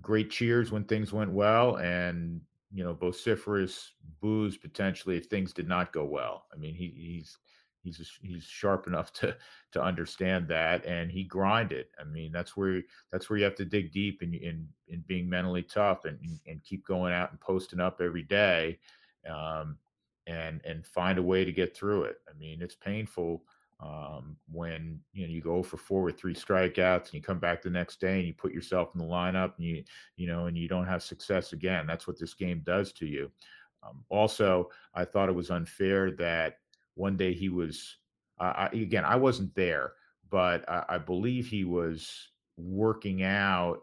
great cheers when things went well and you know vociferous boos potentially if things did not go well. I mean he, he's he's he's sharp enough to to understand that and he grinded. I mean that's where that's where you have to dig deep in in, in being mentally tough and and keep going out and posting up every day um, and and find a way to get through it. I mean it's painful um, when you know you go for four with three strikeouts and you come back the next day and you put yourself in the lineup and you you know and you don't have success again that's what this game does to you. Um, also i thought it was unfair that one day he was uh, I, again i wasn't there but I, I believe he was working out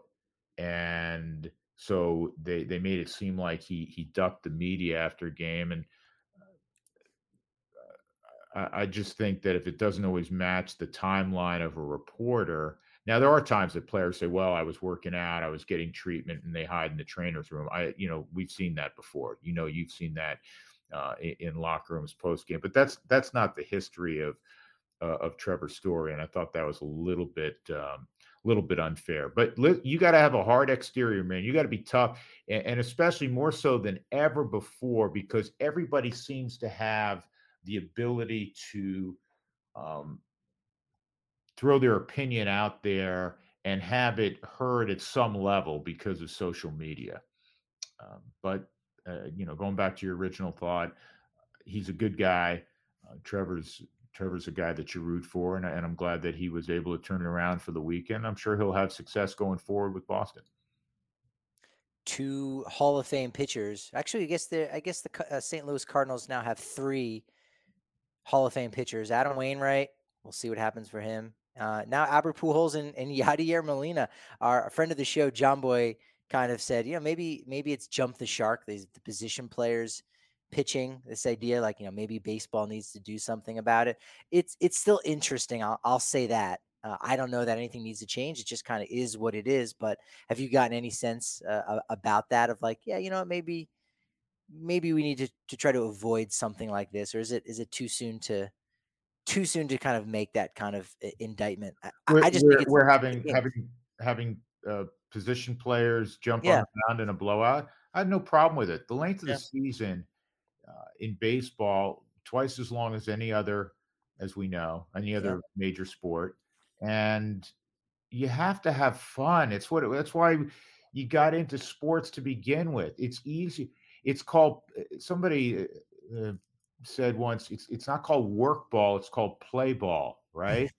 and so they they made it seem like he he ducked the media after a game and I, just think that if it doesn't always match the timeline of a reporter, now there are times that players say, "Well, I was working out, I was getting treatment," and they hide in the trainer's room. I, you know, we've seen that before. You know, you've seen that uh, in, locker rooms post game, but that's that's not the history of uh, of Trevor's story, and I thought that was a little bit. Um, little bit unfair, but li- you got to have a hard exterior, man. You got to be tough, and, and especially more so than ever before, because everybody seems to have the ability to um, throw their opinion out there and have it heard at some level because of social media. Um, but uh, you know, going back to your original thought, he's a good guy. Uh, Trevor's Trevor's a guy that you root for, and, and I'm glad that he was able to turn it around for the weekend. I'm sure he'll have success going forward with Boston. Two Hall of Fame pitchers. Actually, I guess the I guess the uh, St. Louis Cardinals now have three Hall of Fame pitchers. Adam Wainwright, we'll see what happens for him. Uh, now Albert Pujols and, and Yadier Molina, our friend of the show, John Boy, kind of said, you know, maybe maybe it's jump the shark. the position players pitching. This idea, like you know, maybe baseball needs to do something about it. It's it's still interesting. I'll I'll say that. Uh, I don't know that anything needs to change. It just kind of is what it is. But have you gotten any sense uh, about that? Of like, yeah, you know, maybe maybe we need to, to try to avoid something like this, or is it is it too soon to too soon to kind of make that kind of indictment? I, we're, I just we're, we're having having having uh, position players jump yeah. on the mound in a blowout. I have no problem with it. The length of yeah. the season uh, in baseball twice as long as any other, as we know, any other yeah. major sport, and you have to have fun. It's what that's why you got into sports to begin with. It's easy. It's called uh, somebody uh, said once. It's it's not called work ball. It's called play ball, right?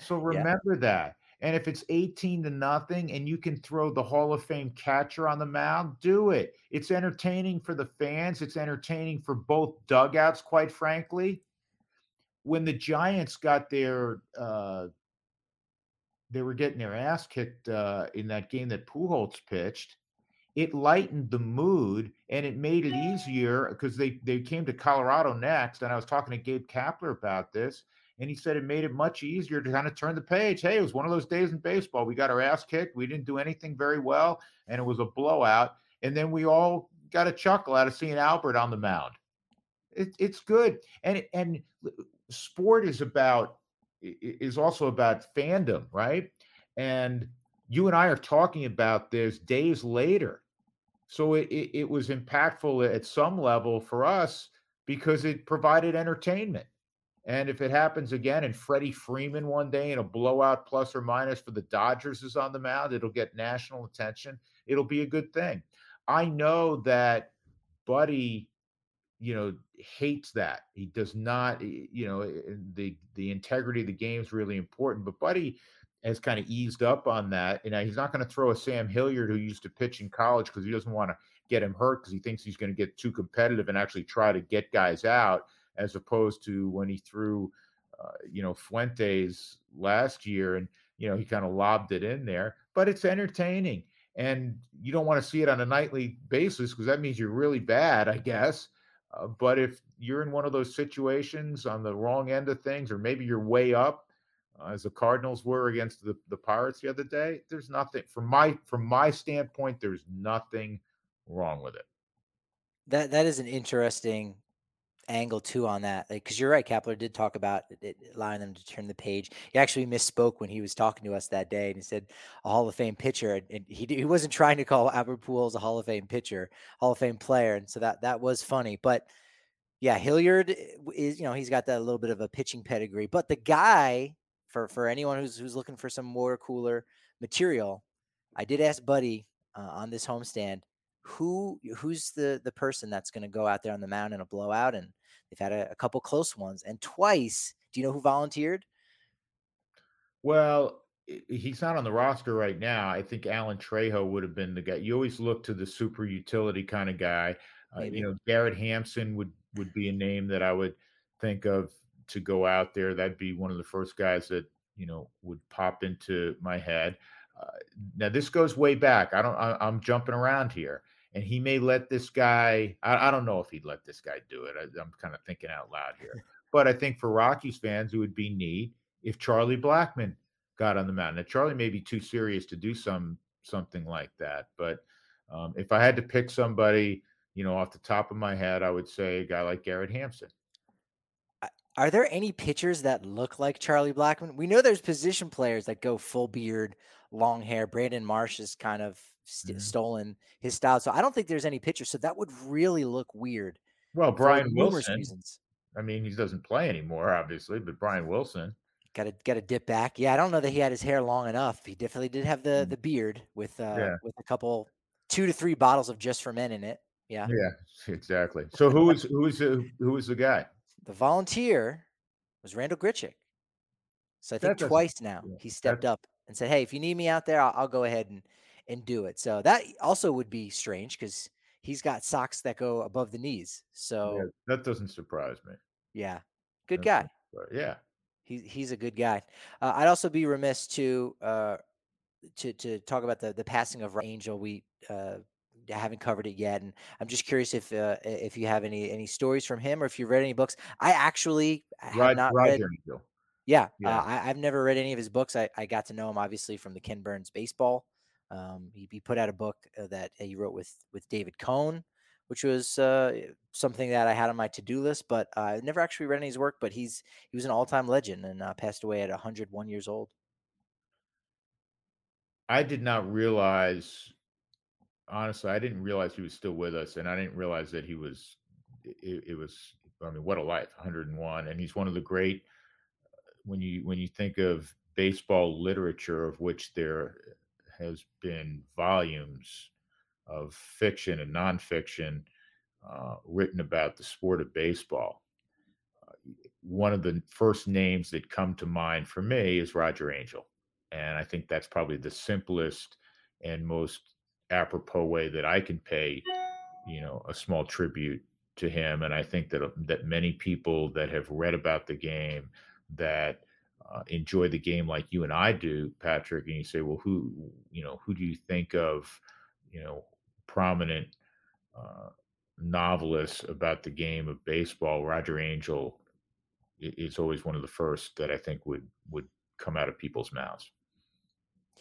so remember yeah. that. And if it's 18 to nothing and you can throw the Hall of Fame catcher on the mound, do it. It's entertaining for the fans. It's entertaining for both dugouts, quite frankly. When the Giants got their, uh, they were getting their ass kicked uh, in that game that Pujols pitched it lightened the mood and it made it easier because they they came to Colorado next. And I was talking to Gabe Kapler about this, and he said it made it much easier to kind of turn the page. Hey, it was one of those days in baseball. We got our ass kicked. We didn't do anything very well, and it was a blowout. And then we all got a chuckle out of seeing Albert on the mound. It, it's good, and and sport is about is also about fandom, right? And you and I are talking about this days later so it, it, it was impactful at some level for us because it provided entertainment. And if it happens again and Freddie Freeman one day in a blowout plus or minus for the Dodgers is on the mound, it'll get national attention. It'll be a good thing. I know that Buddy, you know, hates that. He does not, you know, eh, eh, the the integrity of the game is really important. But Buddy has kind of eased up on that. You know, he's not going to throw a Sam Hilliard who used to pitch in college because he doesn't want to get him hurt because he thinks he's going to get too competitive and actually try to get guys out, as opposed to when he threw, uh, you know, Fuentes last year and you know he kind of lobbed it in there. But it's entertaining, and you don't want to see it on a nightly basis because that means you're really bad, I guess. Uh, but if you're in one of those situations on the wrong end of things, or maybe you're way up uh, as the Cardinals were against the, the Pirates the other day, there's nothing from my from my standpoint. There's nothing wrong with it. That that is an interesting angle too on that, because you're right. Kapler did talk about it, allowing them to turn the page. He actually misspoke when he was talking to us that day, and he said a Hall of Fame pitcher, and, and he he wasn't trying to call Albert Pujols a Hall of Fame pitcher, Hall of Fame player, and so that that was funny. But yeah, Hilliard eh, is you know he's got that little bit of a pitching pedigree, but the guy for for anyone who's who's looking for some more cooler material, I did ask Buddy uh, on this homestand who who's the the person that's going to go out there on the mound in a blowout? And they've had a, a, couple close ones and twice do you know who volunteered? Well he's not on the roster right now i think alan trejo would have been the guy you always look to the super utility kind of guy uh, you know garrett hampson would would be a name that i would think of to go out there that'd be one of the first guys that you know would pop into my head uh, now this goes way back i don't I, i'm jumping around here and he may let this guy. I, I don't know if he'd let this guy do it. I, am kind of thinking out loud here, but I think for Rockies fans, it would be neat if Charlie Blackmon got on the mound. Now, Charlie may be too serious to do some something like that, but um, if I had to pick somebody, you know, off the top of my head, I would say a guy like Garrett Hampson. Are there any pitchers that look like Charlie Blackmon? We know there's position players that go full beard, long hair. Brandon Marsh is kind of st- mm-hmm. stolen his style. So I don't think there's any pitcher. So that would really look weird. Well, Brian Wilson. Reasons. I mean, he doesn't play anymore, obviously, but Brian Wilson. Got to got to dip back. Yeah, I don't know that he had his hair long enough. He definitely did have the mm. the beard with uh yeah. with a couple two to three bottles of just for men in it. Yeah. Yeah, exactly. So who is who is the, who is the guy? The volunteer was Randal Grichuk. So I think twice now yeah, he stepped up and said, "Hey, if you need me out there, I'll, I'll go ahead and and do it. So that also would be strange because he's got socks that go above the knees. So yeah, that doesn't surprise me. Yeah, good guy. Yeah, he's he's a good guy. Uh, I'd also be remiss to uh, to to talk about the the passing of Angel. We uh, haven't covered it yet, and I'm just curious if uh, if you have any any stories from him or if you've read any books. I actually have Rod, not read. Angell. Yeah, yeah. Uh, I, have never read any of his books. I, I got to know him obviously from the Ken Burns baseball um, he, he, put out a book uh, that he wrote with with David Cone, which was uh, something that I had on my to do list, but uh, I never actually read any of his work. But he's he was an all time legend and uh, passed away at 101 years old. I did not realize, honestly, I didn't realize he was still with us, and I didn't realize that he was. It, it was, I mean, what a life, 101, and he's one of the great. When you when you think of baseball literature, of which there has been volumes of fiction and nonfiction uh, written about the sport of baseball. Uh, one of the first names that come to mind for me is Roger Angell. And I think that's probably the simplest and most apropos way that I can pay, you know, a small tribute to him. And I think that that many people that have read about the game, that uh, enjoy the game like you and I do, Patrick, and you say, well, who, you know, who do you think of, you know, prominent uh, novelists about the game of baseball? Roger Angell is always one of the first that I think would would come out of people's mouths.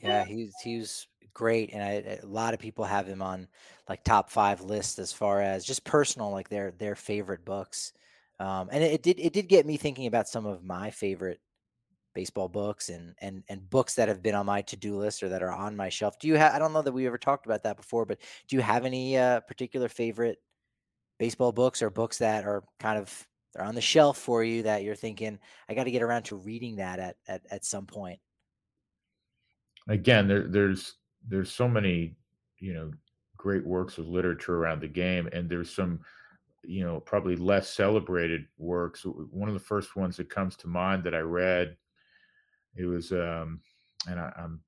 Yeah, he's he's great, and I, a lot of people have him on like top five lists as far as just personal, like their their favorite books. Um, and it, it did it did get me thinking about some of my favorite baseball books and and and books that have been on my to-do list or that are on my shelf. Do you have I don't know that we ever talked about that before, but do you have any uh, particular favorite baseball books or books that are kind of they're on the shelf for you that you're thinking I got to get around to reading that at at at some point? Again, there there's there's so many, you know, great works of literature around the game and there's some you know probably less celebrated works one of the first ones that comes to mind that i read it was, um, and I, am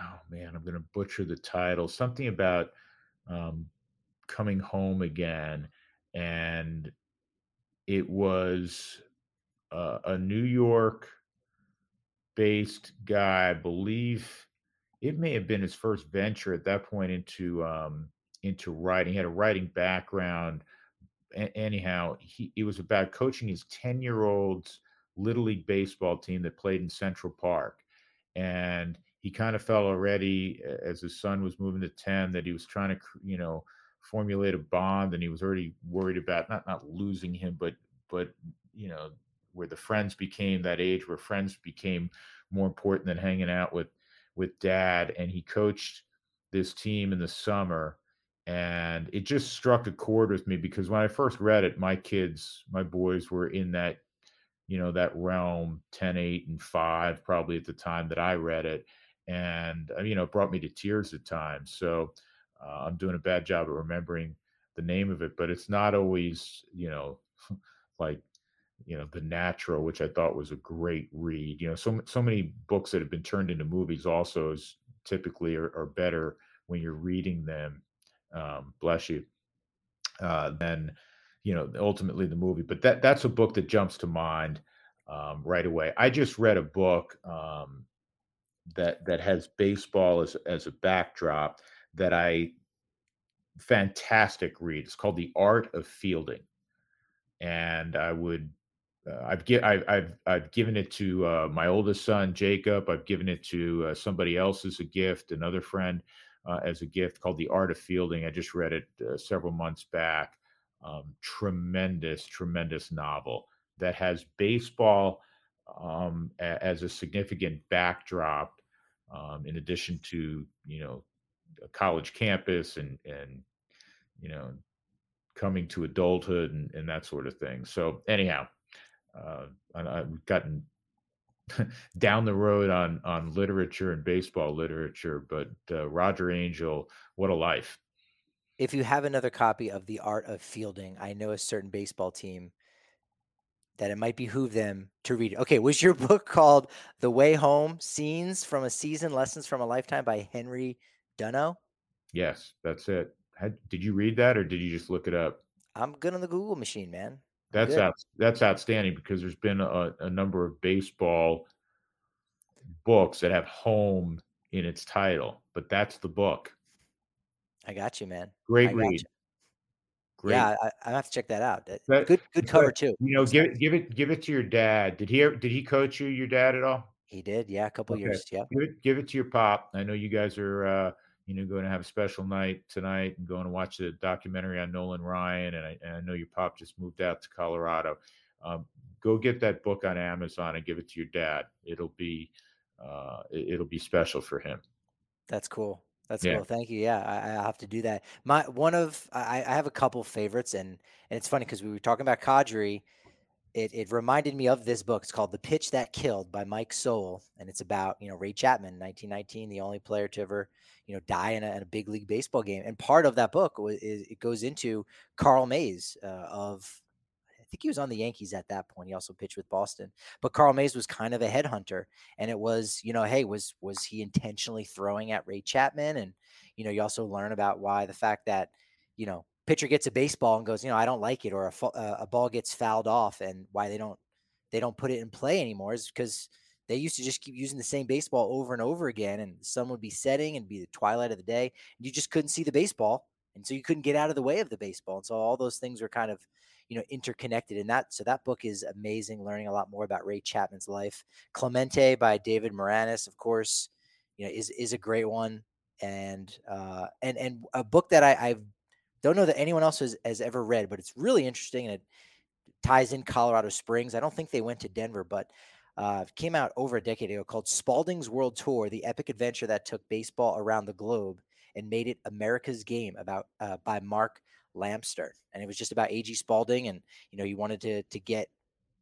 oh man, I'm to butcher the title. Something about um, coming home again, and it was uh, a New York based guy, I believe it may have been his first venture at that point into um, into writing. He had a writing background. A- anyhow, he it was about coaching his ten year olds little league baseball team that played in Central Park, and he kind of felt already as his son was moving to ten that he was trying to you know formulate a bond, and he was already worried about not not losing him, but but you know where the friends became that age where friends became more important than hanging out with with dad, and he coached this team in the summer and it just struck a chord with me because when I first read it, my kids, my boys were in that, you know, that realm 10, 8, and 5, probably at the time that I read it. And, uh, you know, it brought me to tears at times. So uh, I'm doing a bad job of remembering the name of it, but it's not always, you know, like, you know, The Natural, which I thought was a great read. You know, so so many books that have been turned into movies also is typically are, are better when you're reading them um, bless you, uh, then you know ultimately the movie. But that that's a book that jumps to mind um, right away. I just read a book um, that that has baseball as as a backdrop that I fantastic read. It's called The Art of Fielding, and I would uh, I've, gi- I've, I've, I've given it to uh, my oldest son, Jacob. I've given it to uh, somebody else as a gift, another friend uh, as a gift called The Art of Fielding. I just read it uh, several months back. Um, tremendous, tremendous novel that has baseball um, a- as a significant backdrop, um, in addition to you know a college campus and and you know coming to adulthood and, and that sort of thing. So anyhow, uh, I've gotten down the road on on literature and baseball literature, but uh, Roger Angell, what a life! If you have another copy of The Art of Fielding, I know a certain baseball team that it might behoove them to read it. Okay, was your book called The Way Home Scenes from a Season Lessons from a Lifetime by Henry Dunow? Yes, that's it. Did you read that or did you just look it up? I'm good on the Google machine, man. That's out, that's outstanding because there's been a, a number of baseball books that have home in its title, but that's the book. I got you, man. Great I read. Great. Yeah, I, I have to check that out. That- good, good but, cover too. You know, give it, give it, give it to your dad. Did he, ever, did he coach you, your dad at all? He did, yeah, a couple Okay. years. Yeah, Give it, give it to your pop. I know you guys are, uh, you know, going to have a special night tonight and going to watch the documentary on Nolan Ryan. And I, and I know your pop just moved out to Colorado. Um, go get that book on Amazon and give it to your dad. It'll be, uh, it- it'll be special for him. that's cool. That's Yeah. cool. Thank you. Yeah, I, I have to do that. My one of I, I have a couple favorites, and and it's funny because we were talking about Kadri. It it reminded me of this book. It's called The Pitch That Killed by Mike Sowell, and it's about you know Ray Chapman, 1919, the only player to ever you know die in a, in a big league baseball game. And part of that book was, is it goes into Carl Mays uh, of I think he was on the Yankees at that point. He also pitched with Boston, but Carl Mays was kind of a headhunter, and it was you know hey was was he intentionally throwing at Ray Chapman, and you know you also learn about why the fact that you know pitcher gets a baseball and goes you know I don't like it, or a uh, a ball gets fouled off, and why they don't they don't put it in play anymore is because they used to just keep using the same baseball over and over again, and sun would be setting and be the twilight of the day, and you just couldn't see the baseball, and so you couldn't get out of the way of the baseball, and so all those things were kind of you know interconnected and that so that book is amazing learning a lot more about ray chapman's life. Clemente by david maraniss of course you know is is a great one and uh and and a book that i i don't know that anyone else has, has ever read but it's really interesting and it ties in colorado springs. I don't think they went to denver but uh, came out over a decade ago called spalding's world tour the epic adventure that took baseball around the globe and made it america's game about uh, by mark Lamster, and it was just about AG Spalding, and you know he wanted to to get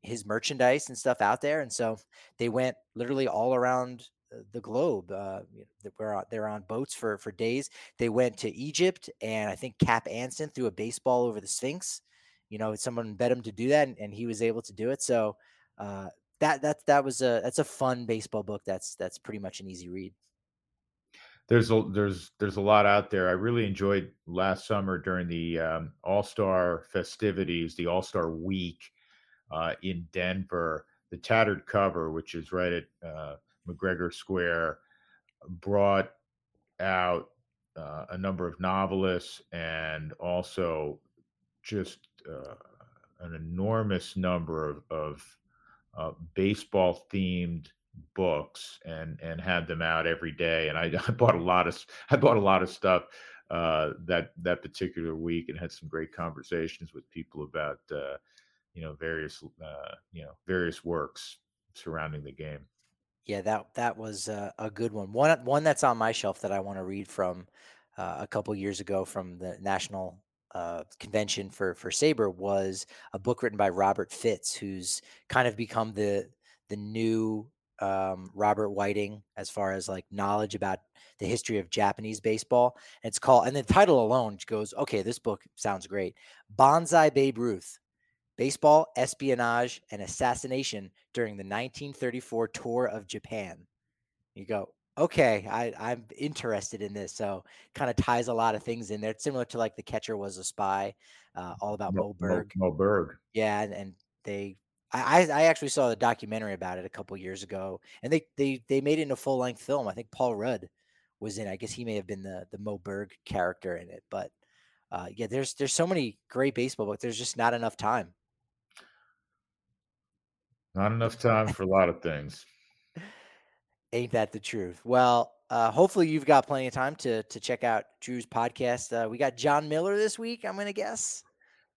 his merchandise and stuff out there, and so they went literally all around the globe. Uh, you know, they're, on boats for for days. They went to Egypt, and I think Cap Anson threw a baseball over the Sphinx. You know, someone bet him to do that, and, and he was able to do it. So uh, that that that was a that's a fun baseball book. That's that's pretty much an easy read. there's a there's there's a lot out there. I really enjoyed last summer during the um, All Star festivities, the All Star Week uh, in Denver. The tattered cover, which is right at uh, McGregor Square, brought out uh, a number of novelists and also just uh, an enormous number of, of uh, baseball themed books and and had them out every day and I, I bought a lot of I bought a lot of stuff uh, that that particular week and had some great conversations with people about uh, you know various uh, you know various works surrounding the game. Yeah, that that was uh, a good one. One one that's on my shelf that I want to read from uh, a couple years ago from the National uh, Convention for for SABR was a book written by Robert Fitts, who's kind of become the the new um, Robert Whiting as far as like knowledge about the history of Japanese baseball. And it's called, and the title alone goes, okay, this book sounds great. Banzai Babe Ruth Baseball, Espionage, and Assassination during the 1934 tour of Japan. You go, okay, I, I'm interested in this. So kind of ties a lot of things in there. It's similar to like The Catcher Was a Spy, uh, all about Mo, Moe Berg. Moe Berg. Yeah. And, and they I, I actually saw the documentary about it a couple years ago, and they they they made it in a full length film. I think Paul Rudd was in. I guess he may have been the the Moe Berg character in it, but uh, yeah, there's there's so many great baseball books. There's just not enough time. Not enough time for a lot of things. Ain't that the truth? Well, uh, hopefully you've got plenty of time to to check out Drew's podcast. Uh, we got Jon Miller this week. I'm gonna guess.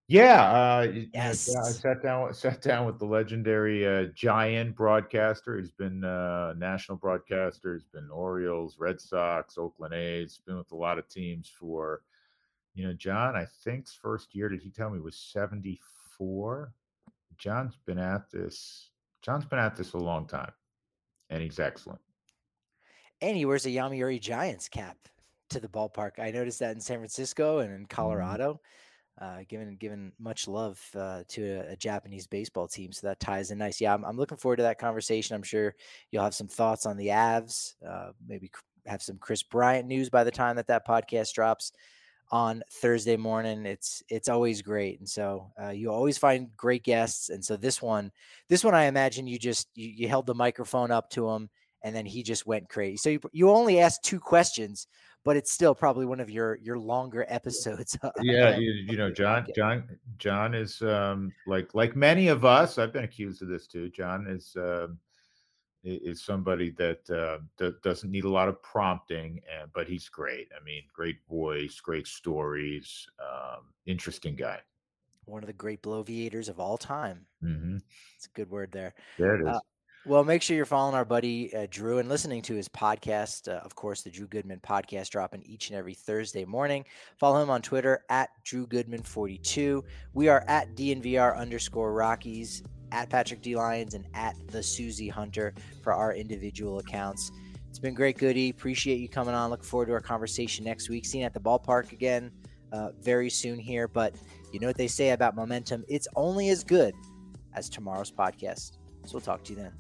Yeah, uh, yes. I sat down sat down with the legendary uh, Giant broadcaster. He's been uh, national broadcaster. He's been Orioles, Red Sox, Oakland A's. Been with a lot of teams for, you know, John. I think's first year. Did he tell me was seventy four? Jon's been at this. Jon's been at this a long time, and he's excellent. And he wears a Yomiuri Giants cap to the ballpark. I noticed that in San Francisco and in mm-hmm. Colorado. Mm-hmm uh, given given much love uh, to a, a, Japanese baseball team. So that ties in nice. Yeah, I'm, I'm, looking forward to that conversation. I'm sure you'll have some thoughts on the Avs. Uh, maybe have some Kris Bryant news by the time that that podcast drops on Thursday morning. It's it's always great, and so uh, you always find great guests. And so this one, this one, I imagine you just you, you held the microphone up to him, and then he just went crazy. So you you only asked two questions, but it's still probably one of your your longer episodes. yeah, you, you, know, Jon, Jon, Jon is um, like like many of us. I've been accused of this too. Jon is uh, is somebody that uh, that doesn't need a lot of prompting, and, but he's great. I mean, great voice, great stories, um, interesting guy. One of the great bloviators of all time. Mm-hmm. It's a good word there. There it is. Uh, well, make sure you're following our buddy uh, Drew and listening to his podcast. Uh, of course, the Drew Goodman podcast dropping each and every Thursday morning. Follow him on Twitter at Drew Goodman42. We are at DNVR underscore Rockies, at Patrick D Lyons, and at the Susie Hunter for our individual accounts. It's been great, Goody. Appreciate you coming on. Look forward to our conversation next week. Seeing at the ballpark again uh, very soon here. But you know what they say about momentum? It's only as good as tomorrow's podcast. So we'll talk to you then.